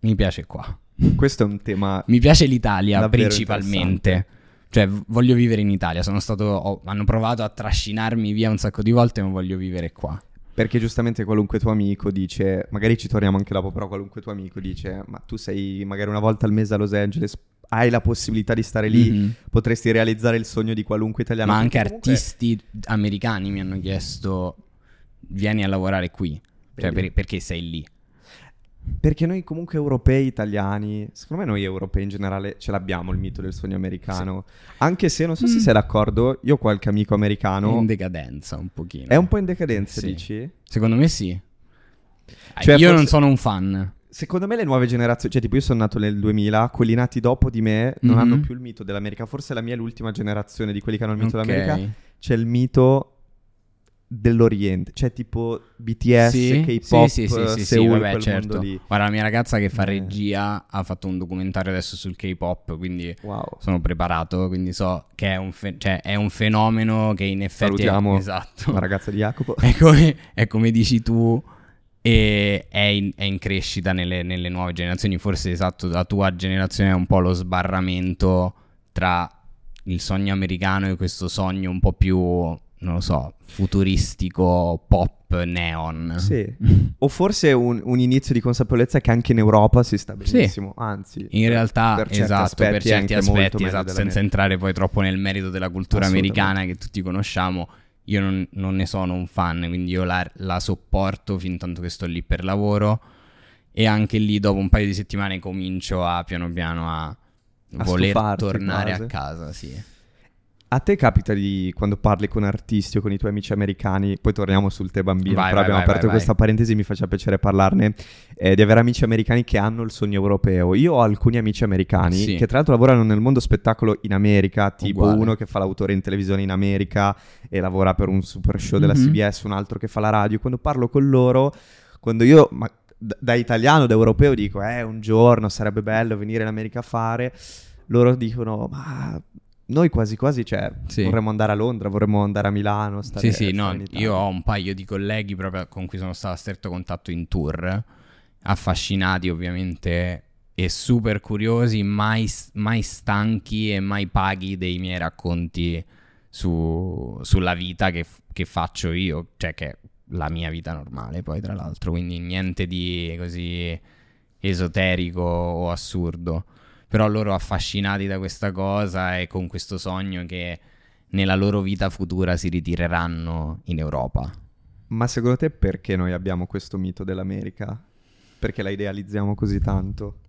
Mi piace qua. Questo è un tema. Mi piace l'Italia principalmente. Cioè, voglio vivere in Italia. Sono stato. ho- hanno provato a trascinarmi via un sacco di volte, ma voglio vivere qua. Perché giustamente qualunque tuo amico dice, magari ci torniamo anche dopo, però qualunque tuo amico dice, ma tu sei magari una volta al mese a Los Angeles, hai la possibilità di stare lì, Mhm. potresti realizzare il sogno di qualunque italiano. Ma anche comunque- artisti americani mi hanno chiesto: vieni a lavorare qui. Cioè, per- perché sei lì? Perché noi comunque europei, italiani, secondo me noi europei in generale ce l'abbiamo il mito del sogno americano. Anche se non so se Mm. sei d'accordo, io ho qualche amico È americano. in decadenza un pochino. È un po' in decadenza, Sì. dici? Secondo me sì. Cioè, io forse- non sono un fan. Secondo me le nuove generazioni, cioè tipo io sono nato nel 2000, quelli nati dopo di me non Mhm. hanno più il mito dell'America. Forse la mia è l'ultima generazione di quelli che hanno il mito Ok. dell'America. C'è il mito dell'Oriente, cioè tipo BTS, Sì, K-pop, sì, sì, sì, sì, sì, vabbè, certo. Guarda, la mia ragazza che fa Eh. regia ha fatto un documentario adesso sul K-pop, quindi sono preparato, quindi so che è un, cioè, è un fenomeno che in effetti Salutiamo è esatto. La ragazza di Jacopo. È come, è come dici tu, e è in, è in crescita nelle, nelle nuove generazioni. Forse esatto, la tua generazione è un po' lo sbarramento tra il sogno americano e questo sogno un po' più, non lo so, futuristico, pop, neon. Sì. O forse un, un inizio di consapevolezza che anche in Europa si sta Sì. benissimo, anzi. In realtà, per certi esatto, aspetti per certi aspetti, esatto, senza entrare poi troppo nel merito della cultura americana che tutti conosciamo, io non, non ne sono un fan, quindi io la, la sopporto fin tanto che sto lì per lavoro e anche lì dopo un paio di settimane comincio a piano piano a, A voler tornare quasi. a casa, sì. A te capita di, quando parli con artisti o con i tuoi amici americani, poi torniamo sul te bambino, Vai, però vai, abbiamo vai, aperto questa parentesi, mi faccia piacere parlarne, eh, di avere amici americani che hanno il sogno europeo. Io ho alcuni amici americani Sì. che tra l'altro lavorano nel mondo spettacolo in America, tipo Uguale. uno che fa l'autore in televisione in America e lavora per un super show della Mhm. CBS, un altro che fa la radio. Quando parlo con loro, quando io... ma- da italiano, da europeo dico, eh, un giorno sarebbe bello venire in America a fare. Loro dicono, ma noi quasi quasi, cioè, Sì. vorremmo andare a Londra, vorremmo andare a Milano. Stare, Sì, sì, no, io ho un paio di colleghi proprio con cui sono stato a stretto contatto in tour, affascinati ovviamente e super curiosi, mai, mai stanchi e mai paghi dei miei racconti su- sulla vita che, che faccio io, cioè che è la mia vita normale poi tra l'altro, quindi niente di così esoterico o assurdo, però loro affascinati da questa cosa e con questo sogno che nella loro vita futura si ritireranno in Europa. Ma secondo te perché noi abbiamo questo mito dell'America? Perché la idealizziamo così tanto?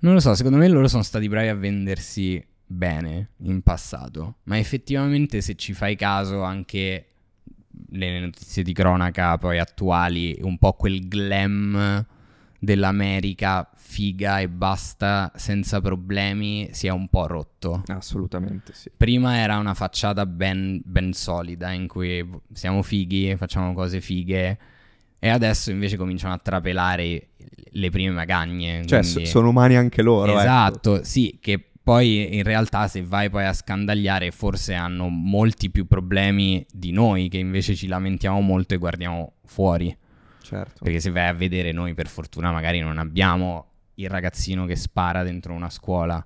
Non lo so, secondo me loro sono stati bravi a vendersi bene in passato, ma effettivamente se ci fai caso anche le notizie di cronaca poi attuali, un po' quel glam dell'America figa e basta senza problemi si è un po' rotto. Assolutamente sì. Prima era una facciata ben, ben solida in cui siamo fighi, facciamo cose fighe e adesso invece cominciano a trapelare le prime magagne. Cioè, quindi- sono umani anche loro. ecco. Esatto, sì, che poi in realtà se vai poi a scandagliare forse hanno molti più problemi di noi che invece ci lamentiamo molto e guardiamo fuori. Certo. Perché se vai a vedere noi per fortuna magari non abbiamo il ragazzino che spara dentro una scuola.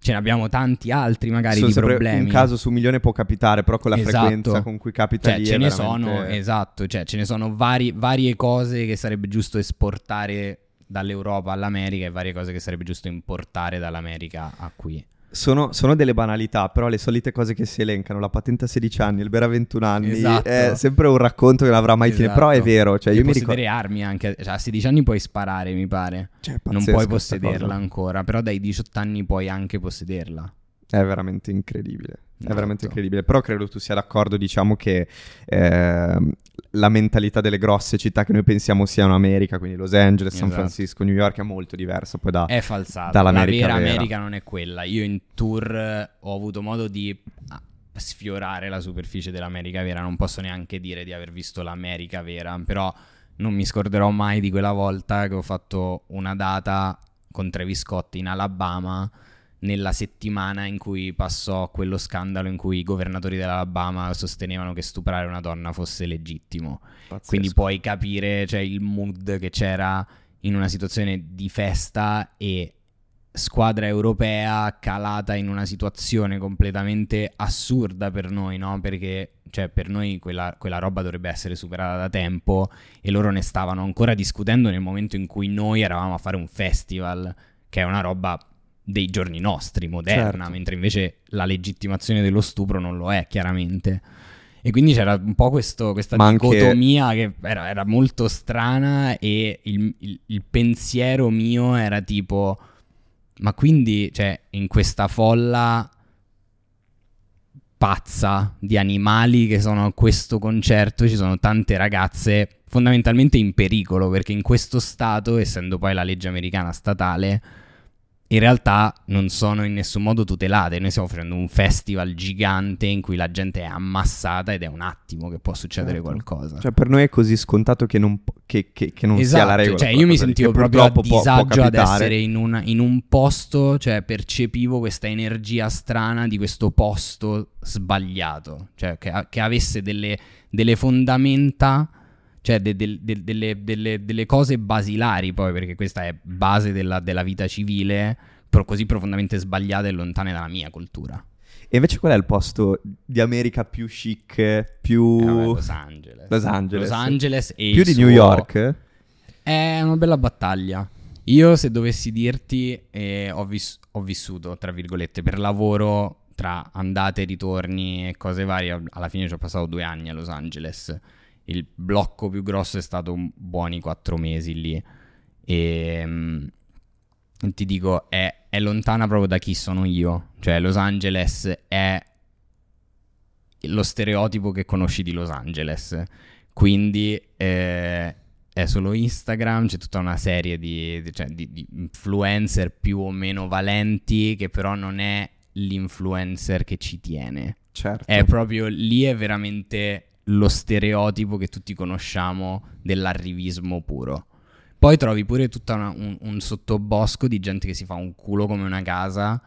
Ce ne abbiamo tanti altri magari Sono di problemi. Un caso su un milione può capitare, però con la Esatto. frequenza con cui capita Cioè, lì ce ne veramente- sono, esatto, cioè ce ne sono vari- varie cose che sarebbe giusto esportare dall'Europa all'America e varie cose che sarebbe giusto importare dall'America a qui. Sono, sono delle banalità, però le solite cose che si elencano, la patente a 16 anni, il bere a 21 anni, Esatto. è sempre un racconto che non avrà mai fine, Esatto. però è vero, cioè E io mi ricordo... armi anche, cioè a 16 anni puoi sparare mi pare, Cioè, non puoi possederla ancora, però dai 18 anni puoi anche possederla. È veramente incredibile. È Esatto. veramente incredibile. Però credo tu sia d'accordo, diciamo, che ehm, la mentalità delle grosse città che noi pensiamo siano America, quindi Los Angeles, San Esatto. Francisco, New York, è molto diversa poi da... È falsata, dall'America la vera vera. America non è quella. Io in tour eh, ho avuto modo di ah, sfiorare la superficie dell'America vera, non posso neanche dire di aver visto l'America vera, però non mi scorderò mai di quella volta che ho fatto una data con Travis Scott in Alabama nella settimana in cui passò quello scandalo in cui i governatori dell'Alabama sostenevano che stuprare una donna fosse legittimo. Pazzesco. Quindi puoi capire cioè, il mood che c'era in una situazione di festa e squadra europea calata in una situazione completamente assurda per noi, no? Perché cioè, per noi quella, quella roba dovrebbe essere superata da tempo e loro ne stavano ancora discutendo nel momento in cui noi eravamo a fare un festival, che è una roba dei giorni nostri, moderna, Certo. mentre invece la legittimazione dello stupro non lo è, chiaramente. E quindi c'era un po' questo, questa Ma anche- dicotomia che era, era molto strana e il, il- il pensiero mio era tipo, ma quindi, cioè, in questa folla pazza di animali che sono a questo concerto ci sono tante ragazze fondamentalmente in pericolo perché in questo stato, essendo poi la legge americana statale, in realtà non sono in nessun modo tutelate. Noi stiamo facendo un festival gigante in cui la gente è ammassata ed è un attimo che può succedere Certo. qualcosa. Cioè, per noi è così scontato che non, che- che- che non sia la regola. Cioè, io mi sentivo proprio a purtroppo può- può disagio ad essere in, una- in un posto, cioè percepivo questa energia strana di questo posto sbagliato, cioè che, che avesse delle, delle fondamenta, cioè de- del- del- delle, delle- delle cose basilari poi, perché questa è base della, della vita civile, però così profondamente sbagliate e lontane dalla mia cultura. E invece qual è il posto di America più chic, più... Eh, vabbè, Los Angeles. Los Angeles. Los Angeles e più di suo- New York? È una bella battaglia. Io, se dovessi dirti, eh, ho, vis- ho vissuto, tra virgolette, per lavoro tra andate e ritorni e cose varie. Alla fine ci ho passato due anni a Los Angeles. Il blocco più grosso è stato buoni quattro mesi lì. E mm, ti dico, è, è lontana proprio da chi sono io. Cioè, Los Angeles è lo stereotipo che conosci di Los Angeles. Quindi eh, è solo Instagram, c'è tutta una serie di, di- cioè, di- di influencer più o meno valenti che però non è l'influencer che ci tiene. Certo. È proprio lì è veramente lo stereotipo che tutti conosciamo dell'arrivismo puro. Poi trovi pure tutto un, un sottobosco di gente che si fa un culo come una casa,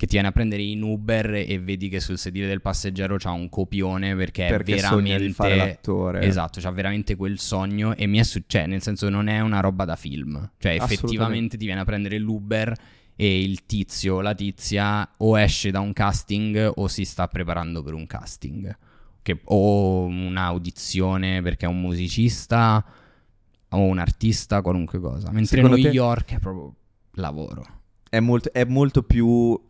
che ti viene a prendere in Uber e vedi che sul sedile del passeggero c'ha un copione perché, Perché è veramente... di fare l'attore. Esatto, c'ha veramente quel sogno e mi è successo, nel senso non è una roba da film. Cioè effettivamente ti viene a prendere l'Uber e il tizio o la tizia o esce da un casting o si sta preparando per un casting. Che- o un'audizione perché è un musicista o un artista, qualunque cosa. Mentre Secondo New te- York è proprio lavoro. È molto, è molto più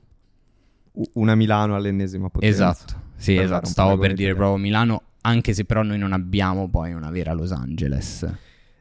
una Milano all'ennesima potenza. Esatto, sì, Per esatto. Stavo per dire proprio Milano, anche se però noi non abbiamo poi una vera Los Angeles.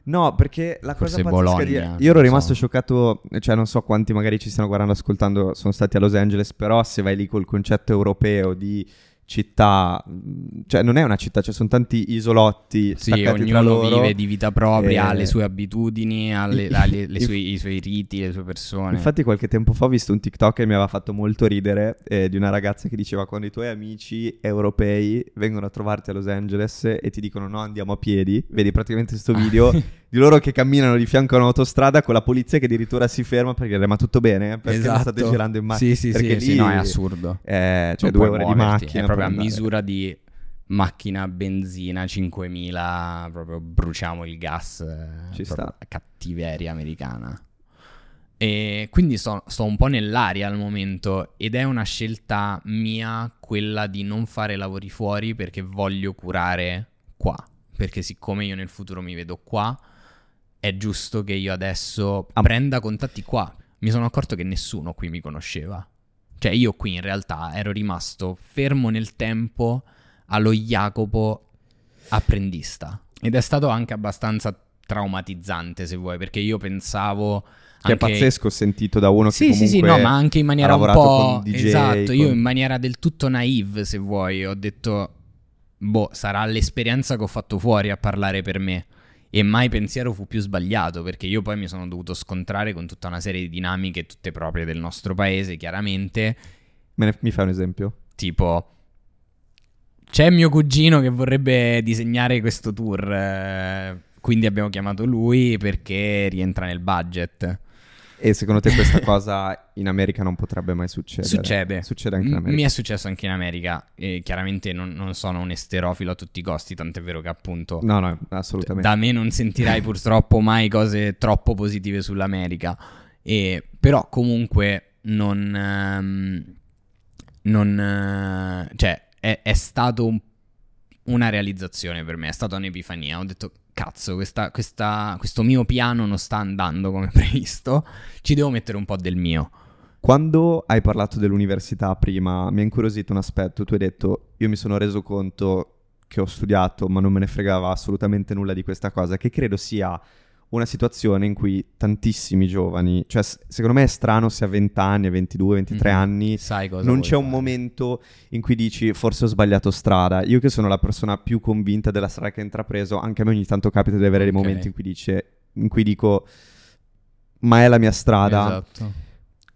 No, perché la cosa Forse pazzesca Bologna, di... Io ero so. rimasto scioccato, cioè non so quanti magari ci stanno guardando, ascoltando, sono stati a Los Angeles, però se vai lì col concetto europeo di città, mh, cioè non è una città, ci sono tanti isolotti Sì, ognuno vive di vita propria, ha Eh, le sue abitudini, ha le, i- ha le- le sue- i suoi riti, le sue persone. Infatti qualche tempo fa ho visto un TikTok che mi aveva fatto molto ridere eh, di una ragazza che diceva quando i tuoi amici europei vengono a trovarti a Los Angeles e ti dicono no andiamo a piedi, vedi praticamente questo video di loro che camminano di fianco a un'autostrada con la polizia che addirittura si ferma per chiedere ma tutto bene? Perché non state Esatto. girando in macchina? Sì, sì, Perché sì, lì sì, no, è assurdo. eh, cioè Non due ore di muoverti, macchina. Proprio a misura di macchina, benzina, 5000, proprio bruciamo il gas. eh, Ci sta. Cattiveria americana. E quindi sto, sto un po' nell'aria al momento ed è una scelta mia quella di non fare lavori fuori perché voglio curare qua. Perché siccome io nel futuro mi vedo qua, è giusto che io adesso Ah. prenda contatti qua. Mi sono accorto che nessuno qui mi conosceva. Cioè io qui in realtà ero rimasto fermo nel tempo allo Jacopo apprendista. Ed è stato anche abbastanza traumatizzante, se vuoi, perché io pensavo... Che anche... è pazzesco sentito da uno Sì, che sì, comunque sì, no, ma anche in maniera un po'... DJ, esatto, io con- in maniera del tutto naive, se vuoi, ho detto, boh, sarà l'esperienza che ho fatto fuori a parlare per me. E mai pensiero fu più sbagliato, perché io poi mi sono dovuto scontrare con tutta una serie di dinamiche, tutte proprie del nostro paese, chiaramente, Me ne- mi fai un esempio? tipo... C'è mio cugino che vorrebbe disegnare questo tour, eh, quindi abbiamo chiamato lui perché rientra nel budget. E secondo te questa cosa in America non potrebbe mai succedere? Succede. Succede anche in America. Mi è successo anche in America. E chiaramente non, non sono un esterofilo a tutti i costi, tant'è vero che appunto No, no, assolutamente. da me non sentirai purtroppo mai cose troppo positive sull'America. E, però comunque non... ehm, non eh, cioè, è, è stato un- una realizzazione per me, è stata un'epifania. Ho detto, cazzo, questa- questa- questo mio piano non sta andando come previsto, ci devo mettere un po' del mio. Quando hai parlato dell'università prima, mi ha incuriosito un aspetto. Tu hai detto, io mi sono reso conto che ho studiato, ma non me ne fregava assolutamente nulla di questa cosa, che credo sia una situazione in cui tantissimi giovani, cioè secondo me è strano se a 20 anni, a 22, 23 Mhm. anni non c'è un fare. momento in cui dici forse ho sbagliato strada. Io che sono la persona più convinta della strada che ho intrapreso, anche a me ogni tanto capita di avere dei Ok. momenti in cui, dice, in cui dico ma è la mia strada. Esatto.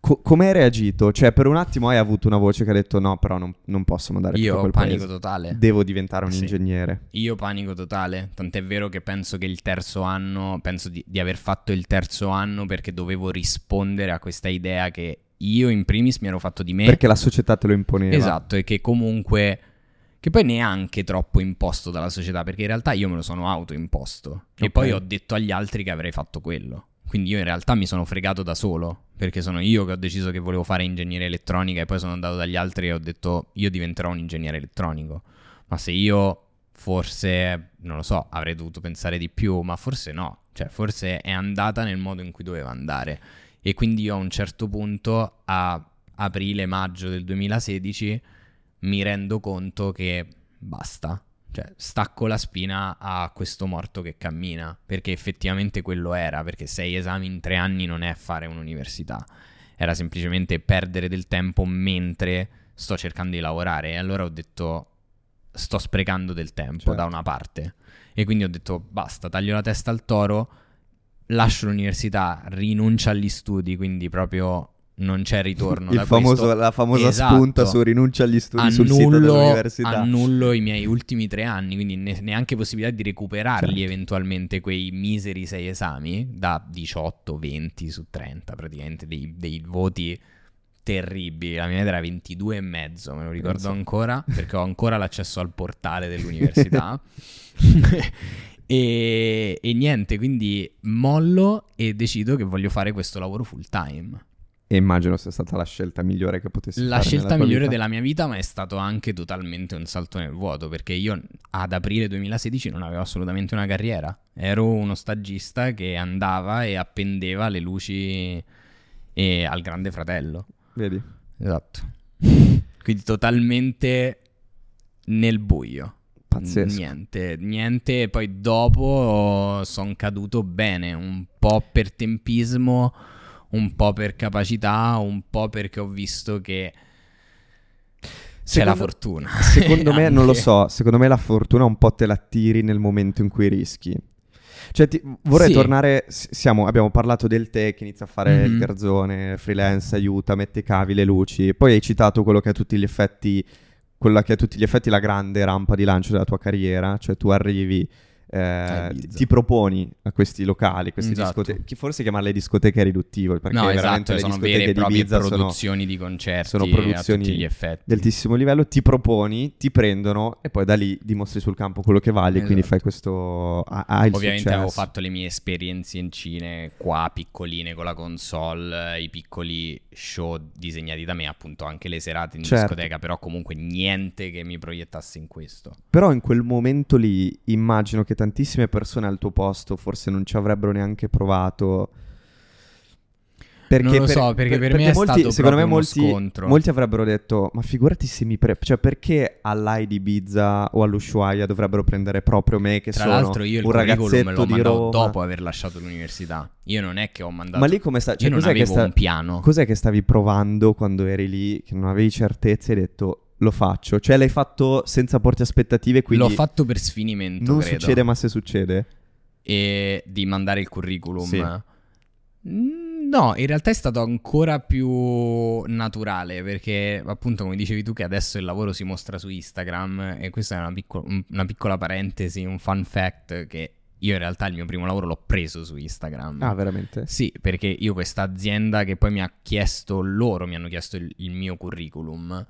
Co- come hai reagito? Cioè per un attimo hai avuto una voce che ha detto no però non, non posso mandare più Io ho panico paese. totale. Devo diventare un Sì. ingegnere. Io panico totale, tant'è vero che penso che il terzo anno, penso di, di aver fatto il terzo anno perché dovevo rispondere a questa idea che io in primis mi ero fatto di me. Perché la società te lo imponeva. Esatto, e che comunque... Che poi neanche troppo imposto dalla società, perché in realtà io me lo sono autoimposto. E Ok. poi ho detto agli altri che avrei fatto quello. Quindi io in realtà mi sono fregato da solo, perché sono io che ho deciso che volevo fare ingegneria elettronica e poi sono andato dagli altri e ho detto io diventerò un ingegnere elettronico. Ma se io forse, non lo so, avrei dovuto pensare di più, ma forse no. Cioè, forse è andata nel modo in cui doveva andare. E quindi io a un certo punto, a aprile-maggio del 2016, mi rendo conto che basta. Cioè, stacco la spina a questo morto che cammina, perché effettivamente quello era, perché sei esami in tre anni non è fare un'università, era semplicemente perdere del tempo mentre sto cercando di lavorare. E allora ho detto, sto sprecando del tempo Certo. da una parte. E quindi ho detto, basta, taglio la testa al toro, lascio l'università, rinuncio agli studi, quindi proprio non c'è ritorno. Famoso- la famosa Esatto. spunta su rinuncia agli studi sul sito Annullo, dell'università. annullo i miei ultimi tre anni, quindi ne- neanche possibilità di recuperarli Certo. eventualmente quei miseri sei esami da 18, 20 su 30, praticamente dei, dei voti terribili. La mia media era 22 e mezzo, me lo ricordo Pensa. ancora, perché ho ancora l'accesso al portale dell'università. e, e niente, quindi mollo e decido che voglio fare questo lavoro full time. E immagino sia stata la scelta migliore che potessi La fare scelta nella tua migliore vita. della mia vita, ma è stato anche totalmente un salto nel vuoto, perché io ad aprile 2016 non avevo assolutamente una carriera. Ero uno stagista che andava e appendeva le luci eh, al grande fratello. Vedi? Esatto. Quindi totalmente nel buio. Pazzesco. Niente, niente. E poi dopo sono caduto bene, un po' per tempismo, un po' per capacità, un po' perché ho visto che c'è la Secondo- fortuna. Secondo me, non lo so, secondo me la fortuna un po' te la tiri nel momento in cui rischi. Cioè, ti- vorrei Sì. tornare. Siamo, abbiamo parlato del te che inizia a fare il Mhm. garzone, freelance, aiuta, mette i cavi, le luci. Poi hai citato quello che a tutti gli effetti. Quella che a tutti gli effetti la grande rampa di lancio della tua carriera. Cioè, tu arrivi. Eh, A ti, ti proponi a questi locali, queste Esatto. discoteche. Forse chiamarle discoteche è riduttivo perché No, veramente esatto, sono vere e proprie Ibiza sono produzioni di concerti sono produzioni tutti gli effetti. di altissimo livello, ti proponi, ti prendono e poi da lì dimostri sul campo quello che vali, quindi Esatto. fai questo ha- hai il Ovviamente successo. avevo fatto le mie esperienze in cine qua, piccoline con la console, i piccoli show disegnati da me, appunto anche le serate in Certo. discoteca, però comunque niente che mi proiettasse in questo. Però in quel momento lì immagino che tantissime persone al tuo posto forse non ci avrebbero neanche provato. Perché Non lo so, perché per me è molti, stato secondo me molti, scontro. molti avrebbero detto ma figurati se mi pre... cioè perché all'Ai di Ibiza o all'Ushuaia dovrebbero prendere proprio me che Tra sono l'altro io il un curriculum ragazzetto me l'ho di Roma dopo aver lasciato l'università. Io non è che ho mandato... ma lì come sta cioè, io non cos'è, che avevo sta- un piano. cos'è che stavi provando quando eri lì che non avevi certezze e hai detto lo faccio cioè l'hai fatto senza porti aspettative quindi L'ho fatto per sfinimento, non credo. succede ma se succede e di mandare il curriculum. Sì. Mm, No, in realtà è stato ancora più naturale perché appunto come dicevi tu che adesso il lavoro si mostra su Instagram e questa è una, picco- un- una piccola parentesi, un fun fact che io in realtà il mio primo lavoro l'ho preso su Instagram. ah veramente Sì, perché io questa azienda che poi mi ha chiesto, loro mi hanno chiesto il, il mio curriculum,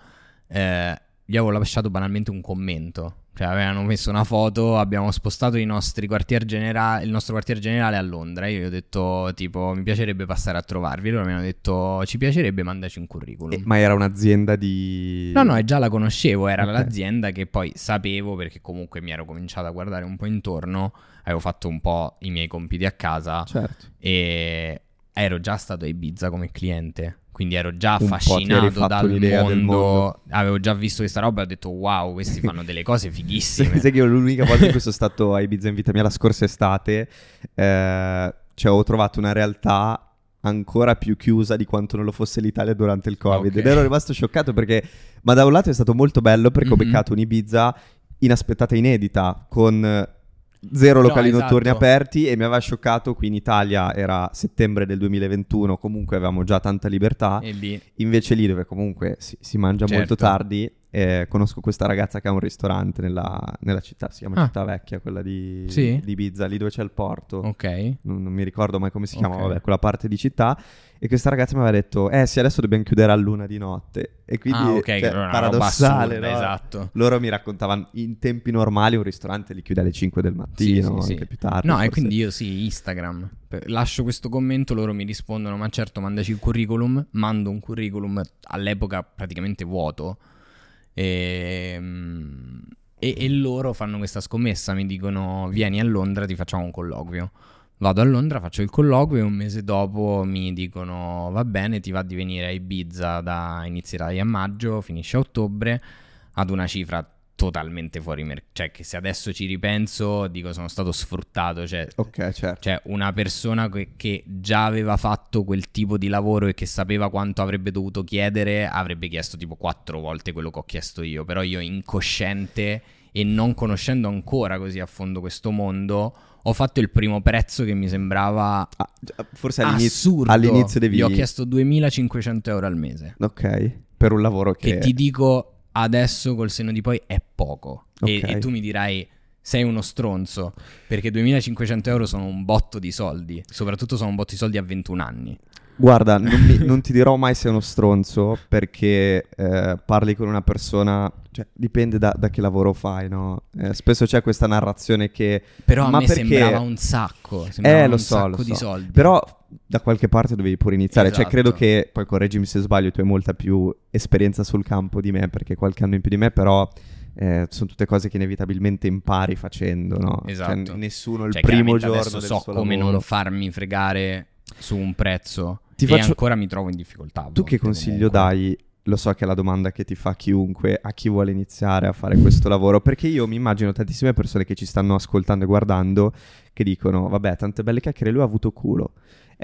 eh, gli avevo lasciato banalmente un commento. Cioè avevano messo una foto, abbiamo spostato i nostri quartier genera- il nostro quartier generale a Londra. Io gli ho detto tipo mi piacerebbe passare a trovarvi. Loro mi hanno detto ci piacerebbe mandarci un curriculum. Eh, ma era un'azienda di No, no, già la conoscevo, era Ok. l'azienda che poi sapevo perché comunque mi ero cominciato a guardare un po' intorno, avevo fatto un po' i miei compiti a casa certo e ero già stato a Ibiza come cliente. Quindi ero già affascinato dal mondo, del mondo. avevo già visto questa roba e ho detto wow, questi fanno delle cose fighissime. sai che io l'unica volta in cui sono stato a Ibiza in vita mia la scorsa estate, eh, cioè ho trovato una realtà ancora più chiusa di quanto non lo fosse l'Italia durante il Covid. Ok. Ed ero rimasto scioccato perché, ma da un lato è stato molto bello perché ho Mhm. beccato un'Ibiza inaspettata e inedita, con zero No, locali notturni esatto. aperti e mi aveva scioccato, qui in Italia era settembre del 2021, comunque avevamo già tanta libertà. Lì Invece lì dove comunque si, si mangia Certo. molto tardi, eh, conosco questa ragazza che ha un ristorante nella, nella città, si chiama Ah. Città Vecchia, quella di, Sì? di Ibiza, lì dove c'è il porto. Ok. Non, non mi ricordo mai come si chiama, Ok. vabbè, quella parte di città. E questa ragazza mi aveva detto, eh sì, adesso dobbiamo chiudere a luna di notte. E quindi, ah, ok, cioè, paradossale, assurda, no? esatto. Loro mi raccontavano, in tempi normali un ristorante li chiude alle 5 del mattino, Sì, sì, anche più tardi. No, e forse. quindi io sì, Instagram. Lascio questo commento, loro mi rispondono, ma certo, mandaci il curriculum. Mando un curriculum all'epoca praticamente vuoto. E, mm, e, e loro fanno questa scommessa, mi dicono, vieni a Londra, ti facciamo un colloquio. Vado a Londra, faccio il colloquio e un mese dopo mi dicono, va bene, ti va di venire a Ibiza da inizierai a maggio, finisce a ottobre, ad una cifra totalmente fuori mercato. Cioè, che se adesso ci ripenso, dico, sono stato sfruttato. Cioè, Ok, certo. cioè, una persona che, che già aveva fatto quel tipo di lavoro e che sapeva quanto avrebbe dovuto chiedere, avrebbe chiesto tipo quattro volte quello che ho chiesto io. Però io, incosciente e non conoscendo ancora così a fondo questo mondo, ho fatto il primo prezzo che mi sembrava Ah, forse all'inizio, assurdo. all'inizio devi... Gli ho chiesto 2500 euro al mese. Ok, per un lavoro che... Che ti dico adesso col senno di poi è poco. E, Ok. e tu mi dirai. Sei uno stronzo perché 2500 euro sono un botto di soldi. Soprattutto sono un botto di soldi a 21 anni. Guarda, non, mi- non ti dirò mai sei uno stronzo perché eh, parli con una persona, cioè dipende da, da che lavoro fai, no? Eh, spesso c'è questa narrazione che... Però a Ma me perché- sembrava un sacco. Sembrava Eh, un so, sacco di so. soldi. Però da qualche parte dovevi pure iniziare. Cioè, Esatto. credo che, poi correggimi se sbaglio, tu hai molta più esperienza sul campo di me, perché qualche anno in più di me, però eh, sono tutte cose che inevitabilmente impari facendo, no? Esatto. Cioè, nessuno il Cioè, primo giorno adesso del so suo come lavoro. non farmi fregare su un prezzo. Ti e faccio- ancora mi trovo in difficoltà. Tu che volte, consiglio comunque. dai? Lo so che è la domanda che ti fa chiunque a chi vuole iniziare a fare questo lavoro, perché io mi immagino tantissime persone che ci stanno ascoltando e guardando che dicono, vabbè, tante belle chiacchiere, lui ha avuto culo,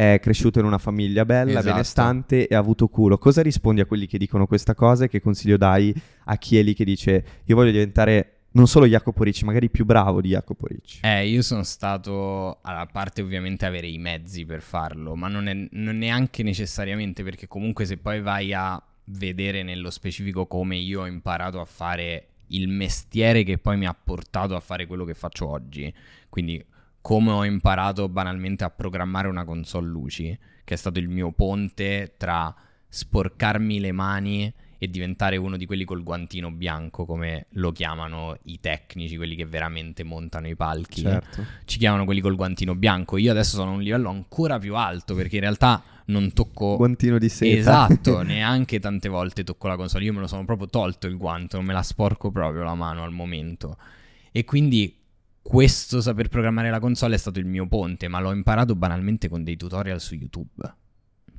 è cresciuto in una famiglia bella, Esatto. benestante e ha avuto culo. Cosa rispondi a quelli che dicono questa cosa e che consiglio dai a chi è lì che dice, io voglio diventare non solo Jacopo Ricci, magari più bravo di Jacopo Ricci? Eh, io sono stato, a parte ovviamente avere i mezzi per farlo, ma non, è, non neanche necessariamente perché comunque se poi vai a vedere nello specifico come io ho imparato a fare il mestiere che poi mi ha portato a fare quello che faccio oggi, quindi come ho imparato banalmente a programmare una console luci, che è stato il mio ponte tra sporcarmi le mani e diventare uno di quelli col guantino bianco, come lo chiamano i tecnici, quelli che veramente montano i palchi. Certo. Ci chiamano quelli col guantino bianco. Io adesso sono a un livello ancora più alto perché in realtà non tocco. Guantino di seta. Esatto, neanche tante volte tocco la console. Io me lo sono proprio tolto il guanto, non me la sporco proprio la mano al momento. E quindi questo saper programmare la console è stato il mio ponte, ma l'ho imparato banalmente con dei tutorial su YouTube.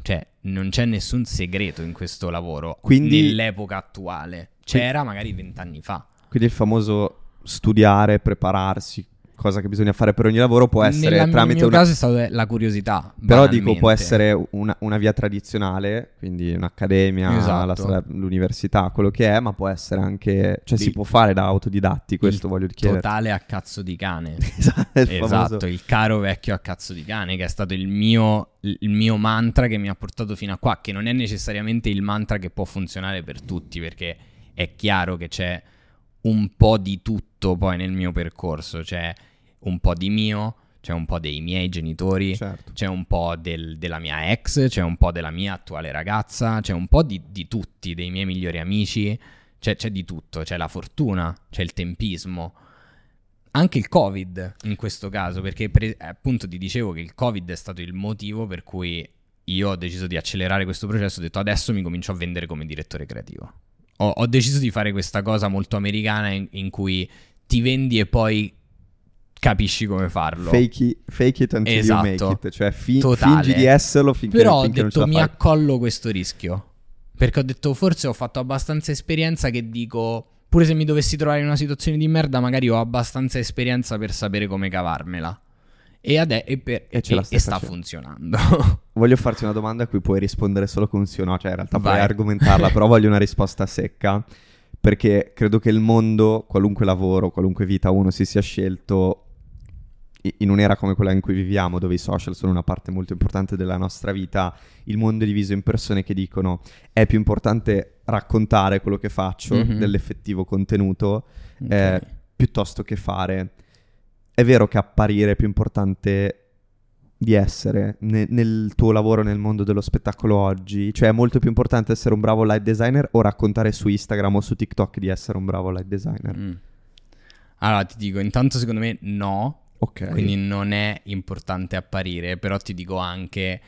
Cioè, non c'è nessun segreto in questo lavoro Quindi- nell'epoca attuale. C'era magari vent'anni fa. Quindi il famoso studiare, prepararsi, cosa che bisogna fare per ogni lavoro può essere Nella- tramite nel mio una... caso è stata la curiosità. Però dico, può essere una, una via tradizionale, quindi un'accademia, Esatto. la l'università, quello che è, ma può essere anche... Cioè si Di- può fare da autodidatti, questo Il voglio chiedere. Totale a cazzo di cane. Esatto, il esatto, famoso- il caro vecchio a cazzo di cane, che è stato il mio, il mio mantra che mi ha portato fino a qua, che non è necessariamente il mantra che può funzionare per tutti, perché è chiaro che c'è un po' di tutto poi nel mio percorso, c'è un po' di mio, c'è un po' dei miei genitori, Certo. c'è un po' del- della mia ex, c'è un po' della mia attuale ragazza, c'è un po' di, di tutti, dei miei migliori amici, c'è, c'è di tutto, c'è la fortuna, c'è il tempismo. Anche il Covid in questo caso, perché pre- appunto ti dicevo che il Covid è stato il motivo per cui io ho deciso di accelerare questo processo, ho detto adesso mi comincio a vendere come direttore creativo. Ho, ho deciso di fare questa cosa molto americana in, in cui ti vendi e poi capisci come farlo. Fake it, fake it until Esatto. you make it, cioè fi- Totale. fingi di esserlo finché, Però ho finché ce detto mi fai. accollo questo rischio. Perché ho detto forse ho fatto abbastanza esperienza che dico, pure se mi dovessi trovare in una situazione di merda, magari ho abbastanza esperienza per sapere come cavarmela. E, ade- e, per- E e- e sta funzionando. Voglio farti una domanda a cui puoi rispondere solo con sì o no, cioè in realtà puoi Vai. argomentarla, però voglio una risposta secca, perché credo che il mondo, qualunque lavoro, qualunque vita uno si sia scelto, in un'era come quella in cui viviamo, dove i social sono una parte molto importante della nostra vita, il mondo è diviso in persone che dicono è più importante raccontare quello che faccio, Mhm. dell'effettivo contenuto, Ok. eh, piuttosto che fare. È vero che apparire è più importante di essere ne- nel tuo lavoro nel mondo dello spettacolo oggi? Cioè è molto più importante essere un bravo light designer o raccontare su Instagram o su TikTok di essere un bravo light designer? Mm. Allora ti dico, intanto secondo me no, Ok. quindi non è importante apparire, però ti dico anche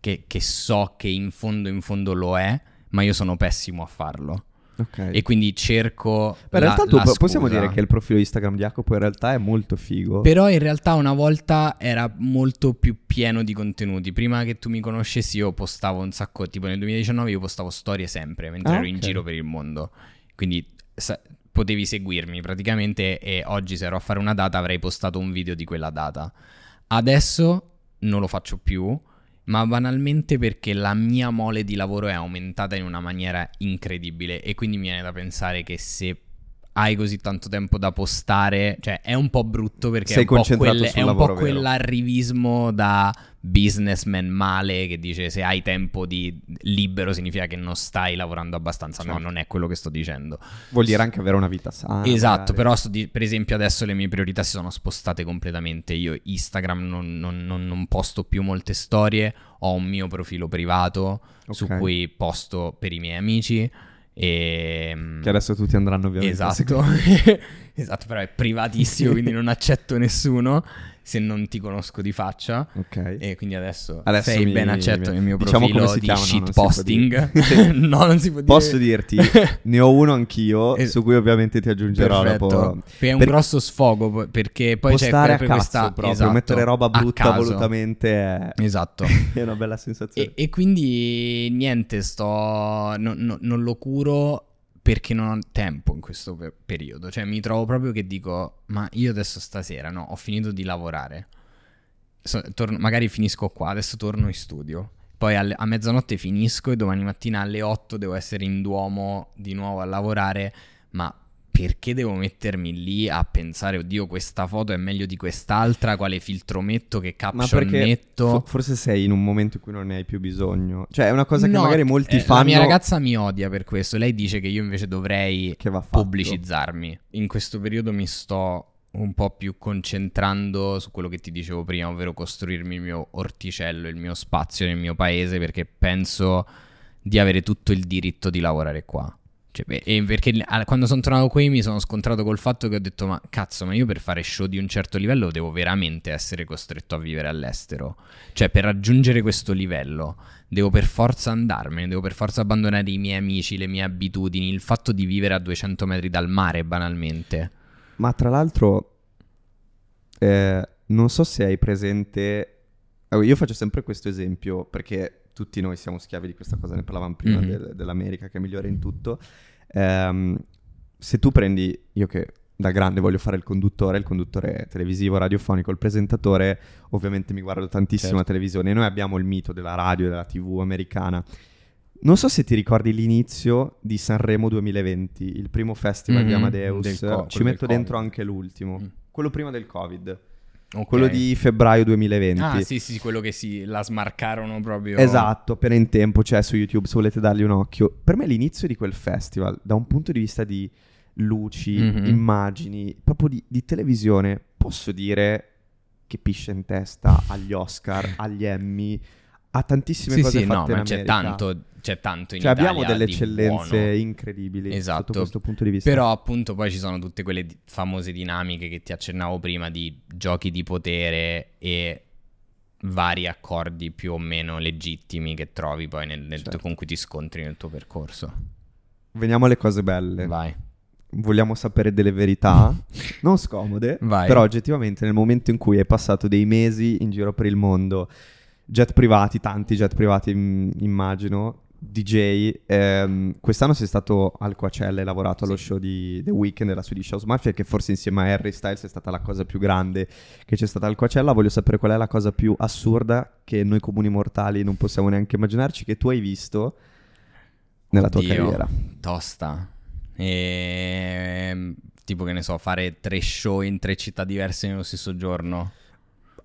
che, che so che in fondo in fondo lo è, ma io sono pessimo a farlo. ok. E quindi cerco... Beh, in la- realtà tu la po- possiamo dire che il profilo Instagram di Jacopo in realtà è molto figo. Però in realtà una volta era molto più pieno di contenuti. Prima che tu mi conoscessi io postavo un sacco, tipo nel 2019 io postavo storie sempre mentre Ah, ero in ok. giro per il mondo. Quindi sa- potevi seguirmi praticamente e oggi se ero a fare una data avrei postato un video di quella data. Adesso non lo faccio più, ma banalmente perché la mia mole di lavoro è aumentata in una maniera incredibile e quindi mi viene da pensare che se hai così tanto tempo da postare, cioè è un po' brutto perché Sei è un po' quel- è un po' quell'arrivismo da businessman male che dice se hai tempo di libero significa che non stai lavorando abbastanza. No, Certo. non è quello che sto dicendo. Vuol dire anche avere una vita sana. Esatto, magari. però di- per esempio adesso le mie priorità si sono spostate completamente. Io Instagram non, non- non- non posto più molte storie, ho un mio profilo privato su Ok. cui posto per i miei amici. E... Che adesso tutti andranno ovviamente a Esatto, esatto, però è privatissimo, quindi non accetto nessuno se non ti conosco di faccia. Ok. E quindi adesso, Adesso sei mi- ben accetto nel mio diciamo profilo come si di chiama, no, può shitposting. dire. no, non si può dire. Posso dirti, ne ho uno anch'io, Es- su cui ovviamente ti aggiungerò Perfetto. dopo. È un Per- grosso sfogo perché poi c'è Postare a proprio cazzo questa proprio, esatto, mettere roba brutta volutamente è... Esatto. è una bella sensazione. E, e quindi niente, sto no- no- non lo curo perché non ho tempo in questo pe- periodo. Cioè, mi trovo proprio che dico: Ma io adesso stasera no, ho finito di lavorare. So- torno- magari finisco qua, adesso torno in studio. Poi alle- a mezzanotte finisco e domani mattina alle 8 devo essere in Duomo di nuovo a lavorare. Ma perché devo mettermi lì a pensare, oddio, questa foto è meglio di quest'altra? Quale filtro metto? Che Ma caption perché metto? fo- forse sei in un momento in cui non ne hai più bisogno. Cioè è una cosa che No, magari molti eh, fanno La mia ragazza mi odia per questo. Lei dice che io invece dovrei pubblicizzarmi. In questo periodo mi sto un po' più concentrando su quello che ti dicevo prima, ovvero costruirmi il mio orticello, il mio spazio nel mio paese, perché penso di avere tutto il diritto di lavorare qua. Cioè, e perché quando sono tornato qui mi sono scontrato col fatto che ho detto: Ma cazzo, ma io per fare show di un certo livello devo veramente essere costretto a vivere all'estero. Cioè, per raggiungere questo livello devo per forza andarmene, devo per forza abbandonare i miei amici, le mie abitudini, il fatto di vivere a 200 metri dal mare, banalmente. Ma tra l'altro, eh, non so se hai presente. Io faccio sempre questo esempio perché tutti noi siamo schiavi di questa cosa, ne parlavamo prima Mhm. del- dell'America che è migliore in tutto. Ehm, se tu prendi, io che da grande voglio fare il conduttore, il conduttore televisivo, radiofonico, il presentatore, ovviamente mi guardo tantissimo Certo. la televisione. Noi abbiamo il mito della radio e della TV americana. Non so se ti ricordi l'inizio di Sanremo 2020, il primo festival di Mhm, Amadeus. co- Ci metto dentro Covid. anche l'ultimo, Mm. quello prima del Covid, Ok. quello di febbraio 2020. Ah, sì, sì, quello che si la smarcarono proprio. Esatto, appena in tempo, c'è su YouTube se volete dargli un occhio. Per me l'inizio di quel festival, da un punto di vista di luci, Mhm. immagini, proprio di, di televisione, posso dire che piscia in testa agli Oscar, agli Emmy, a tantissime Sì, cose sì, no, fatte in ma c'è tanto, c'è tanto in Cioè Italia abbiamo delle eccellenze buono. incredibili Esatto. sotto questo punto di vista. Però appunto poi ci sono tutte quelle di- famose dinamiche che ti accennavo prima di giochi di potere e vari accordi più o meno legittimi che trovi poi nel, nel- Certo. con cui ti scontri nel tuo percorso. Veniamo alle cose belle. Vai. vogliamo sapere delle verità, non scomode, Vai. però oggettivamente nel momento in cui hai passato dei mesi in giro per il mondo, jet privati, tanti jet privati mm, immagino, DJ, ehm, quest'anno sei stato al Coachella, hai lavorato allo Sì. show di The Weeknd della Swedish House Mafia, che forse insieme a Harry Styles è stata la cosa più grande che c'è stata al Coachella. Voglio sapere qual è la cosa più assurda che noi comuni mortali non possiamo neanche immaginarci, che tu hai visto nella tua Oddio, carriera. Tosta. E... Tipo che ne so, fare tre show in tre città diverse nello stesso giorno.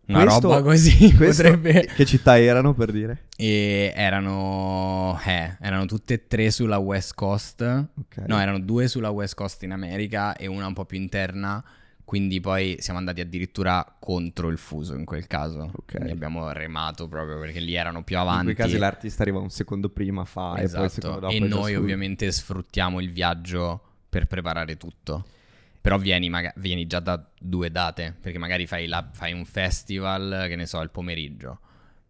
Una Questo- roba così potrebbe... Che città erano per dire? E erano... Eh, erano tutte e tre sulla West Coast. Ok. No, erano due sulla West Coast in America e una un po' più interna. Quindi poi siamo andati addirittura contro il fuso in quel caso. Ok. Quindi abbiamo remato proprio perché lì erano più In avanti. quei casi l'artista arriva un secondo prima, fa e poi il secondo Esatto. dopo E noi ovviamente sfruttiamo il viaggio per preparare tutto. Però vieni, maga- vieni già da due date, perché magari fai, la- fai un festival, che ne so, il pomeriggio.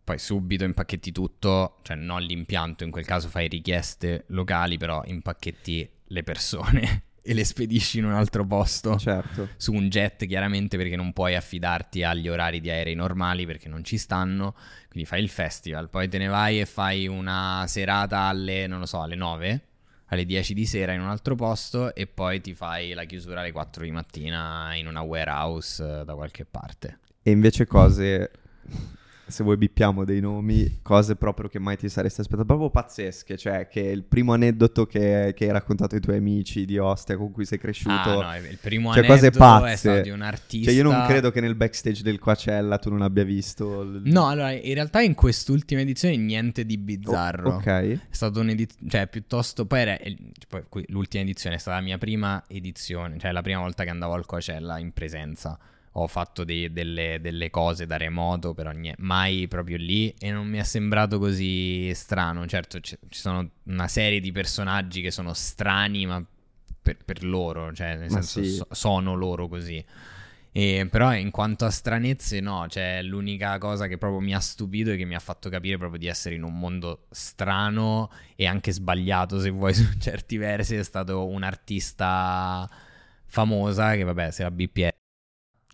Poi subito impacchetti tutto, cioè non l'impianto, in quel caso fai richieste locali, però impacchetti le persone e le spedisci in un altro posto Certo. su un jet chiaramente perché non puoi affidarti agli orari di aerei normali perché non ci stanno, quindi fai il festival, poi te ne vai e fai una serata alle, non lo so, alle 9, alle 10 di sera in un altro posto e poi ti fai la chiusura alle 4 di mattina in una warehouse eh, da qualche parte. E invece cose, se vuoi bippiamo dei nomi, cose proprio che mai ti saresti aspettato, proprio pazzesche, cioè che il primo aneddoto che, che hai raccontato ai tuoi amici di Ostia con cui sei cresciuto, Ah, no, il primo cioè cose aneddoto pazze. è stato di un artista. cioè io non credo che nel backstage del Coachella tu non abbia visto... il- No, allora, in realtà in quest'ultima edizione niente di bizzarro. Oh, ok. È stato un'edizione, cioè piuttosto, poi era poi l'ultima edizione è stata la mia prima edizione, cioè la prima volta che andavo al Coachella in presenza. Ho fatto dei- delle, delle cose da remoto, però nie- mai proprio lì e non mi è sembrato così strano. Certo, c- ci sono una serie di personaggi che sono strani, ma per, per loro, cioè nel Ma senso sì. so- sono loro così. E, però in quanto a stranezze, no, cioè l'unica cosa che proprio mi ha stupito e che mi ha fatto capire proprio di essere in un mondo strano e anche sbagliato, se vuoi, su certi versi, è stato un'artista famosa che, vabbè, se la BPS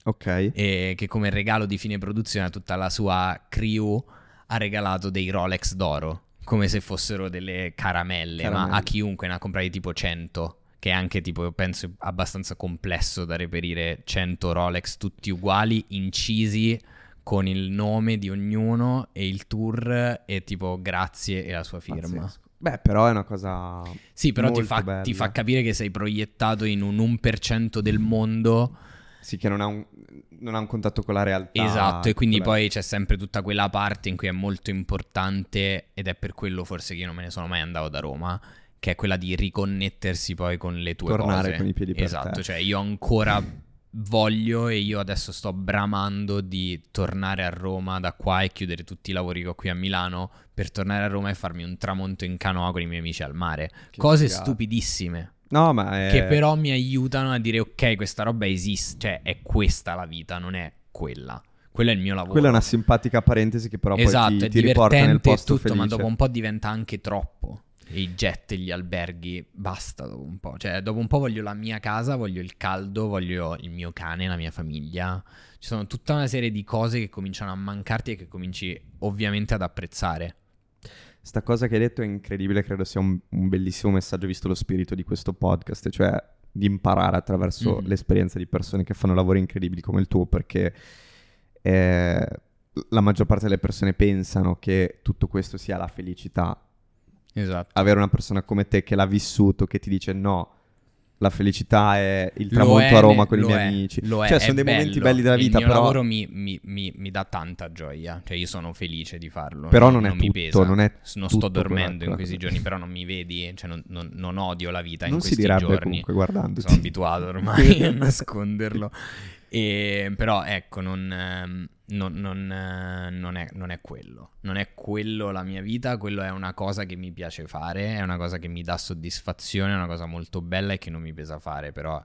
Ok. e che come regalo di fine produzione a tutta la sua crew ha regalato dei Rolex d'oro, come se fossero delle caramelle, Caramelle. ma a chiunque ne ha comprati tipo 100, che è anche tipo, penso, abbastanza complesso da reperire 100 Rolex tutti uguali, incisi con il nome di ognuno e il tour e tipo grazie e la sua firma. Pazzesco. Beh, però è una cosa... Sì, però ti fa, ti fa capire che sei proiettato in un 1% del mondo Sì, che non ha un, non ha un contatto con la realtà. Esatto, e quindi poi c'è sempre tutta quella parte in cui è molto importante, ed è per quello forse che io non me ne sono mai andato da Roma, che è quella di riconnettersi poi con le tue Tornare cose. con i piedi per Esatto, terra. cioè io ancora voglio e io adesso sto bramando di tornare a Roma da qua e chiudere tutti i lavori che ho qui a Milano per tornare a Roma e farmi un tramonto in canoa con i miei amici al mare. Che Cose figata. stupidissime. No, ma è... Che però mi aiutano a dire ok, questa roba esiste, cioè è questa la vita, non è quella. Quello è il mio lavoro. Quella è una simpatica parentesi che però esatto, poi ti, è ti riporta nel posto tutto, ma felice. dopo un po' diventa anche troppo. E I jet gli alberghi, basta dopo un po'. Cioè, dopo un po' voglio la mia casa, voglio il caldo, voglio il mio cane, la mia famiglia. Ci sono tutta una serie di cose che cominciano a mancarti e che cominci ovviamente ad apprezzare. Sta cosa che hai detto è incredibile, credo sia un, un bellissimo messaggio visto lo spirito di questo podcast, cioè di imparare attraverso Mhm. l'esperienza di persone che fanno lavori incredibili come il tuo, perché eh, la maggior parte delle persone pensano che tutto questo sia la felicità. Esatto. Avere una persona come te che l'ha vissuto, che ti dice no, la felicità è il tramonto è, a Roma con i miei è, amici. lo è, cioè, è sono dei momenti bello. belli della vita, Il mio però... lavoro mi, mi- mi- mi dà tanta gioia. Cioè, io sono felice di farlo. Però non è mi tutto, pesa. non è Non tutto sto dormendo in questi giorni, però non mi vedi. Cioè, non, non- non odio la vita Non in si questi direbbe giorni. comunque guardandoti. Sono abituato ormai a nasconderlo. E, però ecco, non, ehm, non- non, eh, non è, non è quello. Non è quello la mia vita, quello è una cosa che mi piace fare, è una cosa che mi dà soddisfazione, è una cosa molto bella e che non mi pesa fare, però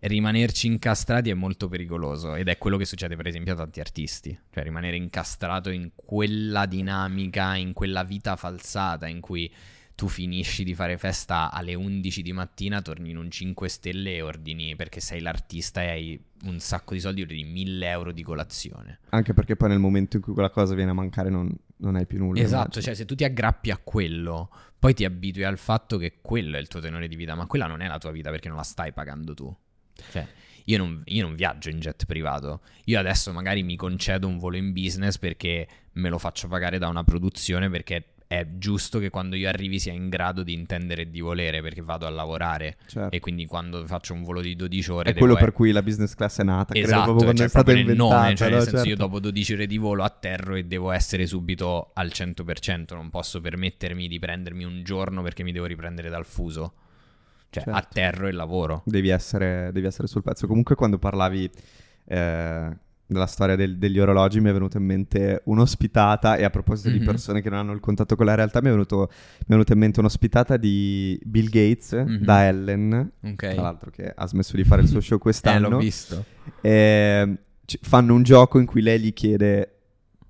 rimanerci incastrati è molto pericoloso ed è quello che succede per esempio a tanti artisti, cioè rimanere incastrato in quella dinamica, in quella vita falsata in cui tu finisci di fare festa alle 11 di mattina, torni in un 5 stelle e ordini perché sei l'artista e hai un sacco di soldi, ordini 1000 euro di colazione. Anche perché poi nel momento in cui quella cosa viene a mancare non, non hai più nulla. Esatto, immagino. cioè se tu ti aggrappi a quello, poi ti abitui al fatto che quello è il tuo tenore di vita, ma quella non è la tua vita perché non la stai pagando tu. Cioè, io non, io non viaggio in jet privato. Io adesso magari mi concedo un volo in business perché me lo faccio pagare da una produzione perché è giusto che quando io arrivi sia in grado di intendere e di volere perché vado a lavorare Certo. e quindi quando faccio un volo di 12 ore È quello per cui la business class è nata. credo, Esatto, quando cioè è stata inventata. nome, cioè no? nel senso io Certo. dopo 12 ore di volo atterro e devo essere subito al 100%, non posso permettermi di prendermi un giorno perché mi devo riprendere dal fuso. Cioè Certo. atterro e lavoro. Devi essere, devi essere sul pezzo. Comunque, quando parlavi eh, della storia del- degli orologi, mi è venuta in mente un'ospitata. E a proposito di Mhm. persone che non hanno il contatto con la realtà, mi è, venuto- mi è venuta in mente un'ospitata di Bill Gates Mhm. da Ellen. Ok. Tra l'altro, che ha smesso di fare il suo show Eh, quest'anno. l'ho visto. E ci- fanno un gioco in cui lei gli chiede.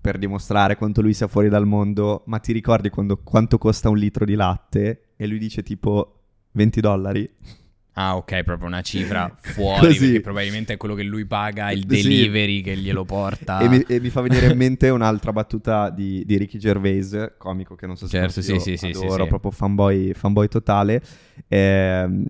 Per dimostrare quanto lui sia fuori dal mondo, ma ti ricordi quando- quanto costa un litro di latte? E lui dice tipo 20 dollari. Ah, ok, proprio una cifra fuori, Così. perché probabilmente è quello che lui paga, il Sì. delivery che glielo porta. E mi, e mi fa venire in mente un'altra battuta di, di Ricky Gervais, comico che non so se Certo, sì, sì, sì, adoro, sì. proprio fanboy, fanboy totale. Ehm,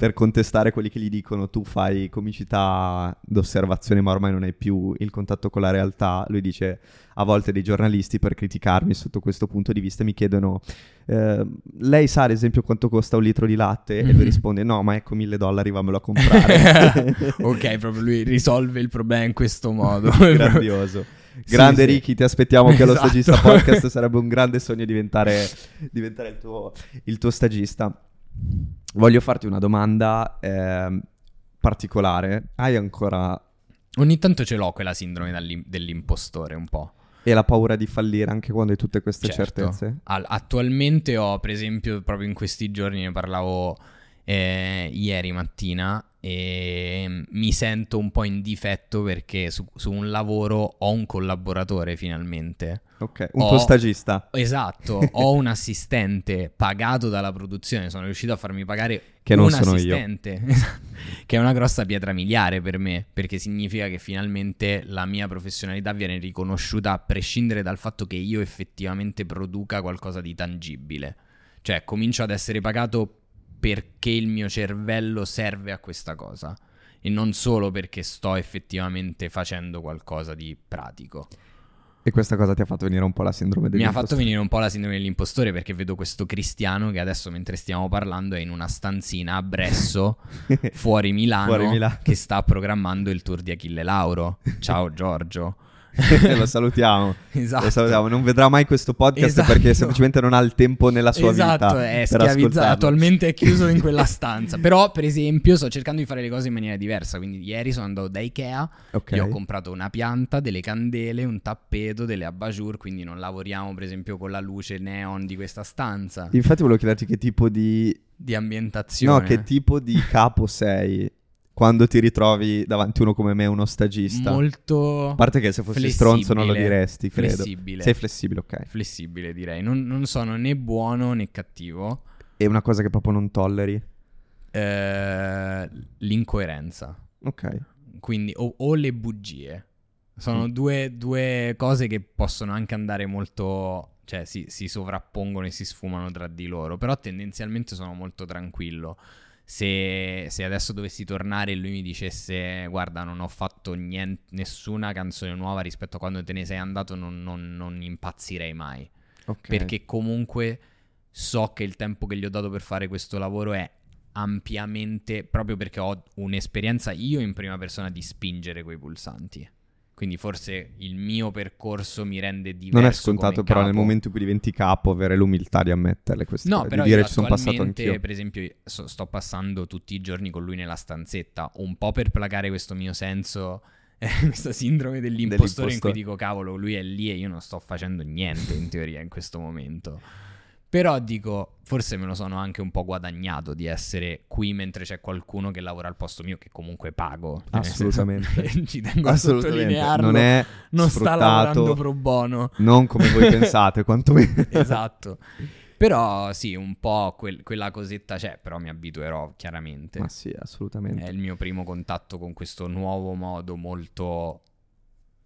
per contestare quelli che gli dicono tu fai comicità d'osservazione ma ormai non hai più il contatto con la realtà, lui dice a volte dei giornalisti per criticarmi sotto questo punto di vista mi chiedono eh, lei sa ad esempio quanto costa un litro di latte? E lui Mhm. risponde no ma ecco mille dollari vammelo a comprare. ok, proprio lui risolve il problema in questo modo. Grandioso. Grande sì. Ricky, ti aspettiamo che allo Esatto. stagista podcast sarebbe un grande sogno diventare, diventare il, tuo, il tuo stagista. Voglio farti una domanda ehm, particolare. Hai ancora Ogni tanto ce l'ho quella sindrome dell'impostore un po'. e la paura di fallire anche quando hai tutte queste Certo. certezze? Al- attualmente ho, per esempio, proprio in questi giorni ne parlavo eh, ieri mattina e mi sento un po' in difetto perché su, su un lavoro ho un collaboratore finalmente. Ok, un Ho- tuo stagista. Esatto, ho un assistente pagato dalla produzione, sono riuscito a farmi pagare Che non un sono io. assistente, che è una grossa pietra miliare per me, perché significa che finalmente la mia professionalità viene riconosciuta a prescindere dal fatto che io effettivamente produca qualcosa di tangibile. Cioè, comincio ad essere pagato perché il mio cervello serve a questa cosa e non solo perché sto effettivamente facendo qualcosa di pratico. E questa cosa ti ha fatto venire un po' la sindrome Mi ha dell'impostore. fatto venire un po' la sindrome dell'impostore perché vedo questo cristiano che adesso mentre stiamo parlando è in una stanzina a Bresso, fuori Milano, Fuori Milano. che sta programmando il tour di Achille Lauro. Ciao Giorgio. lo salutiamo. Esatto. Lo salutiamo. Non vedrà mai questo podcast Esatto. perché semplicemente non ha il tempo nella sua esatto, vita. è per schiavizzato, attualmente è chiuso in quella stanza. Però, per esempio, sto cercando di fare le cose in maniera diversa. Quindi, ieri sono andato da Ikea, Ok. gli ho comprato una pianta, delle candele, un tappeto, delle abajur. Quindi, non lavoriamo, per esempio, con la luce neon di questa stanza Infatti volevo chiederti che tipo di... di ambientazione. No, che tipo di capo sei quando ti ritrovi davanti uno come me, uno stagista? molto A parte che se fossi stronzo non lo diresti, credo. Flessibile. Sei flessibile, ok. flessibile, direi. Non, non sono né buono né cattivo. E una cosa che proprio non tolleri? Eh, l'incoerenza. Ok. Quindi, o, o le bugie. Sono Mm. due, due cose che possono anche andare molto. cioè si, si sovrappongono e si sfumano tra di loro. Però tendenzialmente sono molto tranquillo. Se, se adesso dovessi tornare e lui mi dicesse: Guarda, non ho fatto niente, nessuna canzone nuova rispetto a quando te ne sei andato, non, non- non impazzirei mai. ok. Perché comunque so che il tempo che gli ho dato per fare questo lavoro è ampiamente proprio perché ho un'esperienza io in prima persona di spingere quei pulsanti. Quindi forse il mio percorso mi rende diverso. Non è scontato però nel capo. momento in cui diventi capo avere l'umiltà di ammetterle queste No, cose, però di dire ci sono passato anch'io. per esempio, so- sto passando tutti i giorni con lui nella stanzetta, un po' per placare questo mio senso, eh, questa sindrome dell'impostore in cui Dell'impostore. dico, cavolo, lui è lì e io non sto facendo niente in teoria in questo momento. Però dico, forse me lo sono anche un po' guadagnato di essere qui mentre c'è qualcuno che lavora al posto mio che comunque pago. Cioè, senso, Assolutamente. Ci tengo a Assolutamente. sottolinearlo. Non è non sta lavorando pro bono. non come voi pensate, quantomeno. esatto. Però sì, un po' quel- quella cosetta c'è, però mi abituerò chiaramente. Ma sì, assolutamente. È il mio primo contatto con questo nuovo modo molto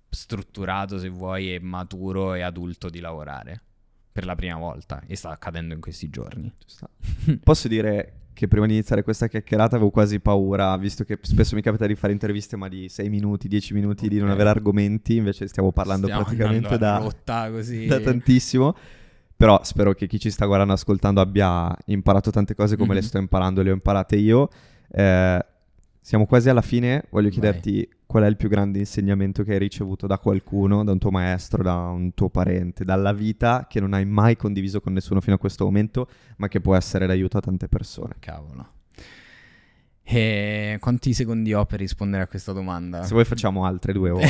strutturato, se vuoi, e maturo e adulto di lavorare. Per la prima volta. E sta accadendo in questi giorni. Posso dire che prima di iniziare questa chiacchierata avevo quasi paura, visto che spesso mi capita di fare interviste ma di 6 minuti, 10 minuti, di non avere argomenti, invece stiamo parlando Stiamo praticamente da, da tantissimo. Però spero che chi ci sta guardando ascoltando abbia imparato tante cose come le Mhm. sto imparando, le ho imparate io. Eh, siamo quasi alla fine, voglio Vai. chiederti qual è il più grande insegnamento che hai ricevuto da qualcuno, da un tuo maestro, da un tuo parente, dalla vita che non hai mai condiviso con nessuno fino a questo momento, ma che può essere d'aiuto a tante persone. Cavolo. E quanti secondi ho per rispondere a questa domanda? Se vuoi facciamo altre due ore.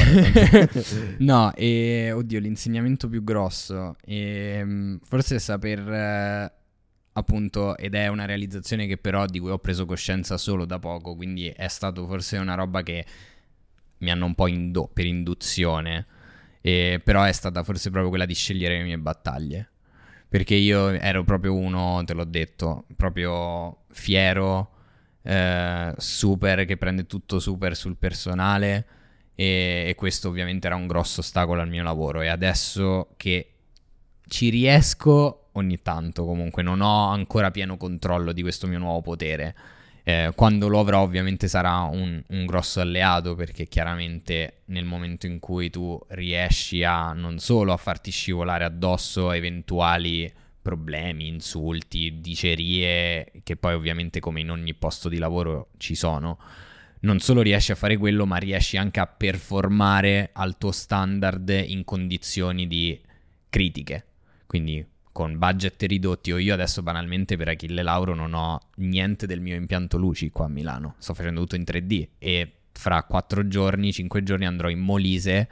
no, e oddio, l'insegnamento più grosso. E, forse saper eh, appunto, ed è una realizzazione che però di cui ho preso coscienza solo da poco, quindi è stato forse una roba che mi hanno un po' indo- per induzione. E, però è stata forse proprio quella di scegliere le mie battaglie. Perché io ero proprio uno, te l'ho detto, proprio fiero, eh, super, che prende tutto super sul personale e, e questo ovviamente era un grosso ostacolo al mio lavoro e adesso che ci riesco ogni tanto comunque non ho ancora pieno controllo di questo mio nuovo potere. Eh, quando lo avrò ovviamente sarà un, un grosso alleato perché chiaramente nel momento in cui tu riesci a non solo a farti scivolare addosso eventuali problemi, insulti, dicerie, che poi ovviamente come in ogni posto di lavoro ci sono, non solo riesci a fare quello, ma riesci anche a performare al tuo standard in condizioni di critiche. Quindi con budget ridotti o io adesso banalmente per Achille Lauro non ho niente del mio impianto luci qua a Milano, sto facendo tutto in 3D e fra 4 giorni, 5 giorni andrò in Molise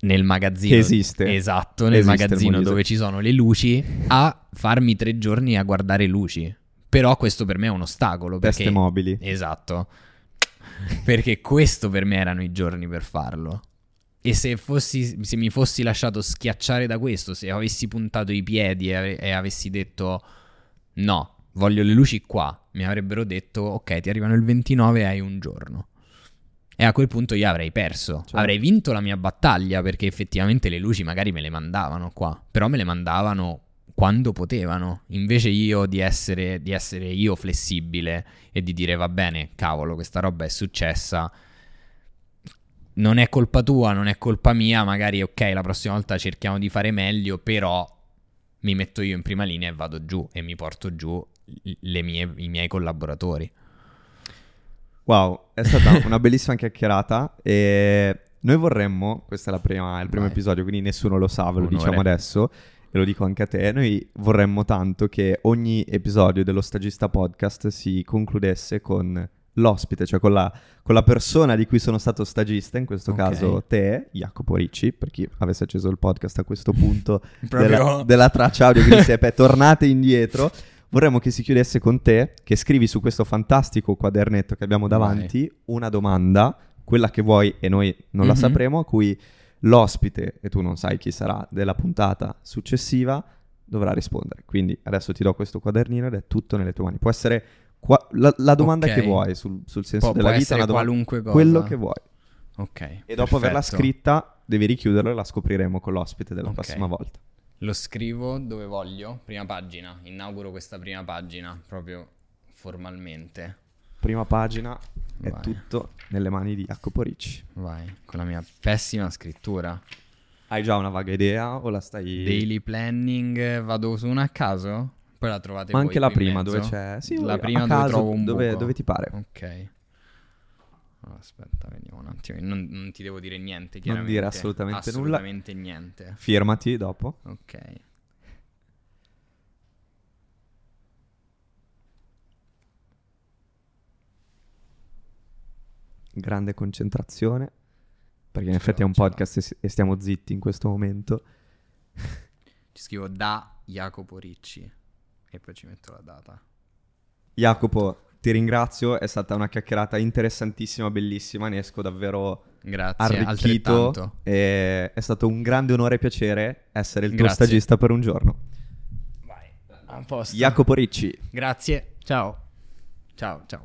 nel magazzino Che esiste. Esatto, nel Esiste magazzino dove ci sono le luci a farmi tre giorni a guardare luci. Però questo per me è un ostacolo perché Teste mobili. Esatto. Perché questo per me erano i giorni per farlo. E se, fossi, se mi fossi lasciato schiacciare da questo, se avessi puntato i piedi e, e avessi detto no, voglio le luci qua, mi avrebbero detto ok, ti arrivano il 29 e hai un giorno. E a quel punto io avrei perso. Certo. Avrei vinto la mia battaglia perché effettivamente le luci magari me le mandavano qua. Però me le mandavano quando potevano. Invece io di essere, di essere io flessibile e di dire va bene, cavolo, questa roba è successa. Non è colpa tua, non è colpa mia. Magari ok, la prossima volta cerchiamo di fare meglio. Però mi metto io in prima linea e vado giù e mi porto giù le mie- i miei collaboratori. Wow, è stata una bellissima chiacchierata e noi vorremmo, questo è la prima- il primo Vai. episodio, quindi nessuno lo sa, ve lo Onore. diciamo adesso e lo dico anche a te, noi vorremmo tanto che ogni episodio dello Stagista Podcast si concludesse con l'ospite, cioè con la, con la persona di cui sono stato stagista, in questo Ok. caso te, Jacopo Ricci, per chi avesse acceso il podcast a questo punto della, della traccia audio, quindi se beh, tornate indietro. Vorremmo che si chiudesse con te, che scrivi su questo fantastico quadernetto che abbiamo davanti una domanda, quella che vuoi e noi non la Mhm. sapremo, a cui l'ospite, e tu non sai chi sarà, della puntata successiva dovrà rispondere. Quindi adesso ti do questo quadernino ed è tutto nelle tue mani. Può essere qua- la, la domanda Ok. che vuoi sul, sul senso Può- della vita, essere una domanda- qualunque cosa. quello che vuoi. Ok. E dopo averla perfetto. scritta devi richiuderla e la scopriremo con l'ospite della Ok. prossima volta. Lo scrivo dove voglio, prima pagina. Inauguro questa prima pagina proprio formalmente. Prima pagina è Vai. tutto nelle mani di Jacopo Ricci. Vai, con la mia pessima scrittura. Hai già una vaga idea o la stai... Daily planning, vado su una a caso? Poi la trovate Ma anche la prima mezzo? dove c'è... Sì, la prima caso, dove trovo un dove, buco. dove ti pare. Ok. Aspetta, vediamo un attimo. Non, non ti devo dire niente, Non chiaramente. dire assolutamente nulla. Assolutamente niente. Firmati dopo. Ok. Grande concentrazione. Perché in Ce effetti è un podcast e, e stiamo zitti in questo momento. Ci scrivo da Jacopo Ricci. E poi ci metto la data. Jacopo, ti ringrazio. È stata una chiacchierata interessantissima, bellissima. Ne esco davvero Grazie, arricchito. altrettanto. E è stato un grande onore e piacere essere il tuo Grazie. stagista per un giorno. Vai. A posto. Jacopo Ricci. Grazie. Ciao. Ciao, ciao.